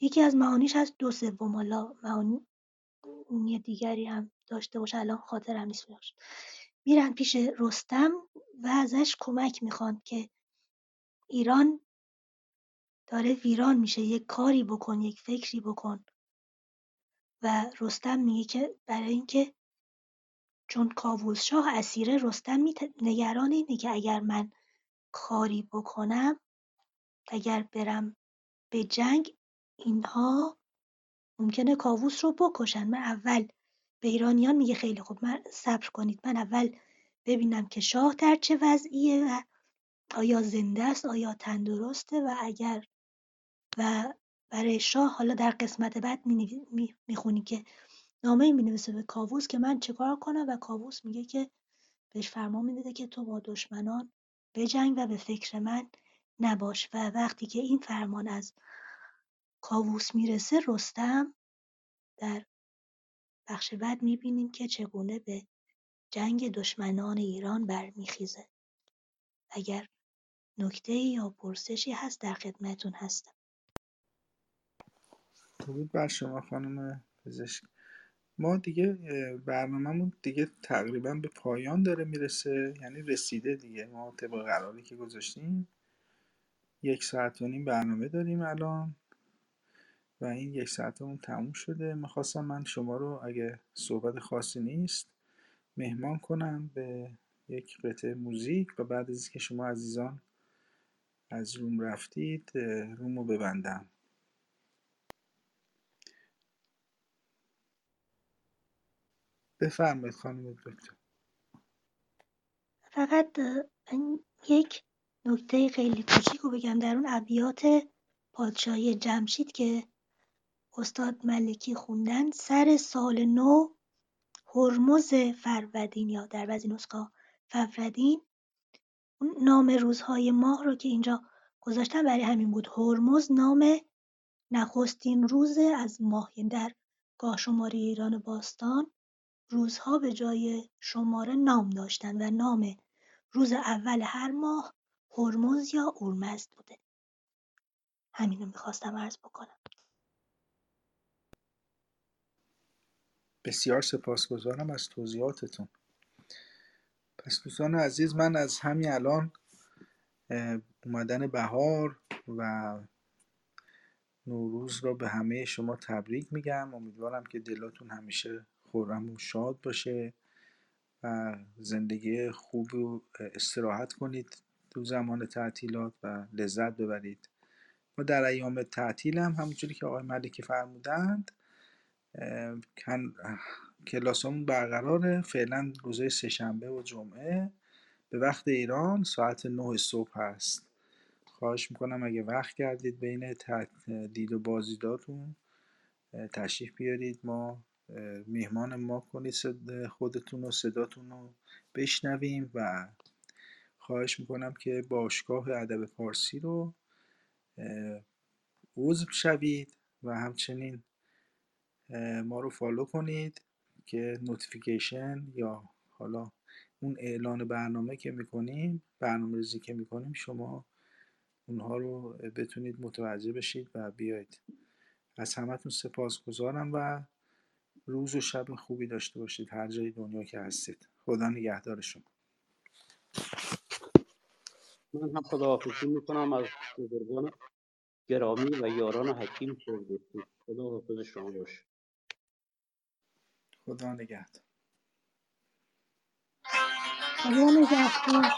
یکی از معانیش هست دو سوم حالا معانی دیگری هم داشته باشه الان خاطرم نیست ببخشید. میرن پیش رستم و ازش کمک می‌خوان که ایران داره ویران میشه یک کاری بکن یک فکری بکن. و رستم میگه که برای اینکه چون کاووس شاه اسیره رستم نگران اینه که اگر من کاری بکنم اگر برم به جنگ اینها ممکنه کاووس رو بکشن. من اول به ایرانیان میگه خیلی خوب من صبر کنید. من اول ببینم که شاه در چه وضعیه و آیا زنده است آیا تندرسته و اگر و برای شاه حالا در قسمت بعد می‌خونی که نامه می نویسه به کاووس که من چیکار کنم و کاووس میگه که بهش فرمان میده که تو با دشمنان بجنگ و به فکر من نباش و وقتی که این فرمان از کاووس می‌رسه رستم در بخش بعد می‌بینیم که چگونه به جنگ دشمنان ایران برمیخیزه. اگر نکته یا پرسشی هست در خدمتون هستم. درود بر شما خانم پزشک. ما دیگه برنامهمون دیگه تقریبا به پایان داره می‌رسه یعنی رسیده دیگه. ما طبق قراری که گذاشتیم. یک ساعت و نیم برنامه داریم الان و این یک ساعتمون تموم شده. می‌خواستم من شما رو اگه صحبت خاصی نیست مهمان کنم به یک قطعه موزیک و بعد از اینکه شما عزیزان از روم رفتید روم رو ببندم. بفرمایید خانم دکتر. فقط یک نکته خیلی کوچیک رو بگم در اون ابیات پادشاهی جمشید که استاد ملکی خوندن سر سال نو هرمز فرودین یا در بعضی نسخه ففردین اون نام روزهای ماه رو که اینجا گذاشتن برای همین بود. هرمز نام نخستین روز از ماه یعنی در گاه شماری ایران باستان روزها به جای شماره نام داشتن و نام روز اول هر ماه هرمز یا اورمزد بوده. همین رو می‌خواستم عرض بکنم. بسیار سپاسگزارم از توضیحاتتون. پس دوستان عزیز من از همین الان اومدن بهار و نوروز رو به همه شما تبریک میگم. امیدوارم که دلاتون همیشه خورم و شاد باشه و زندگی خوب و استراحت کنید. تو زمان تعطیلات و لذت ببرید. ما در ایام تعطیل هم همونجوری که آقای ملکی فرمودند کلاسمون برقراره. فعلا روزهای سهشنبه و جمعه. به وقت ایران ساعت 9 صبح هست. خواهش می‌کنم اگه وقت کردید بین دید و بازدیداتون تشریف بیارید. ما میهمان ما کنید خودتون و صداتون رو بشنویم و خواهش می‌کنم که باشگاه ادب فارسی رو عضو شوید و همچنین ما رو follow کنید که notification یا حالا اون اعلان برنامه که می‌کنیم برنامه ریزی که می‌کنیم شما اونها رو بتونید متوجه بشید و بیاید. از همتون سپاس گذارم و روز و شب خوبی داشته باشید هر جای دنیا که هستید. خدا نگهدار شما. من هم خداحافظی می‌کنم از بزرگان گرامی و یاران حکیم فردوسی خدا حافظ شما باشه خدا نگهدار. خدا نگهدار.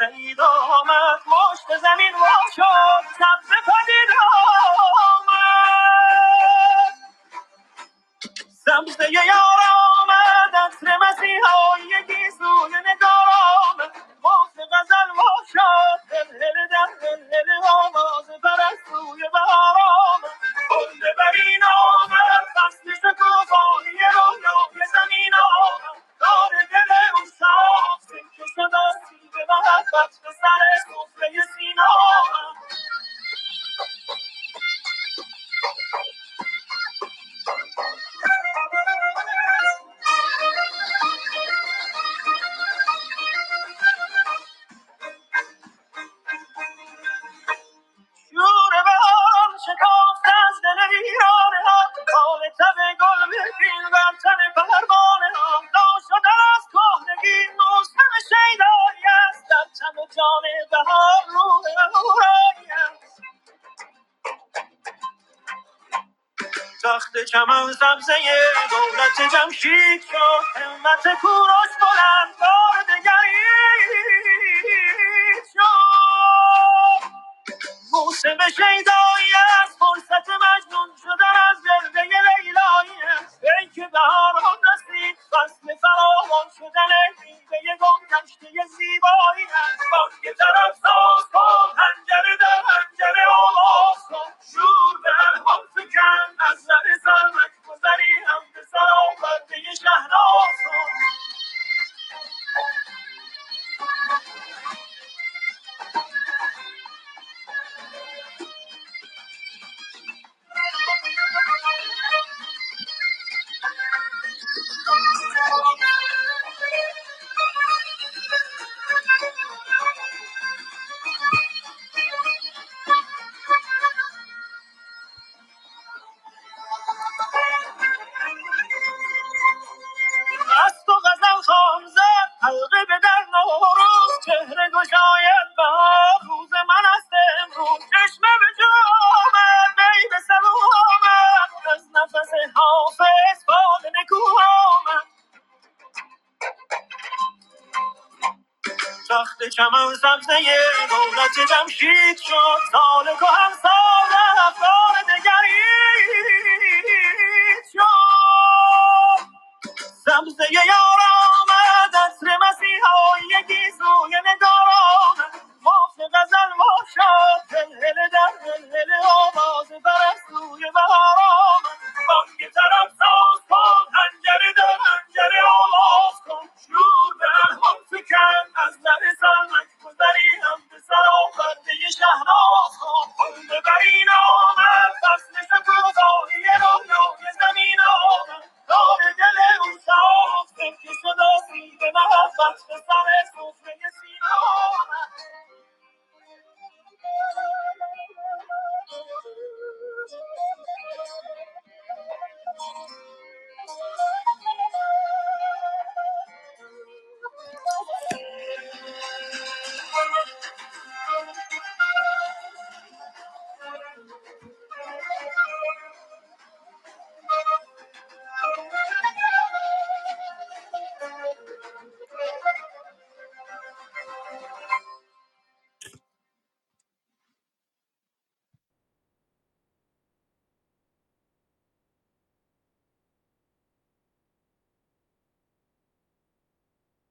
se. چمن سبزه دولت جمشید را همت کوروش بلند دار دگرید شد. موسم شیدان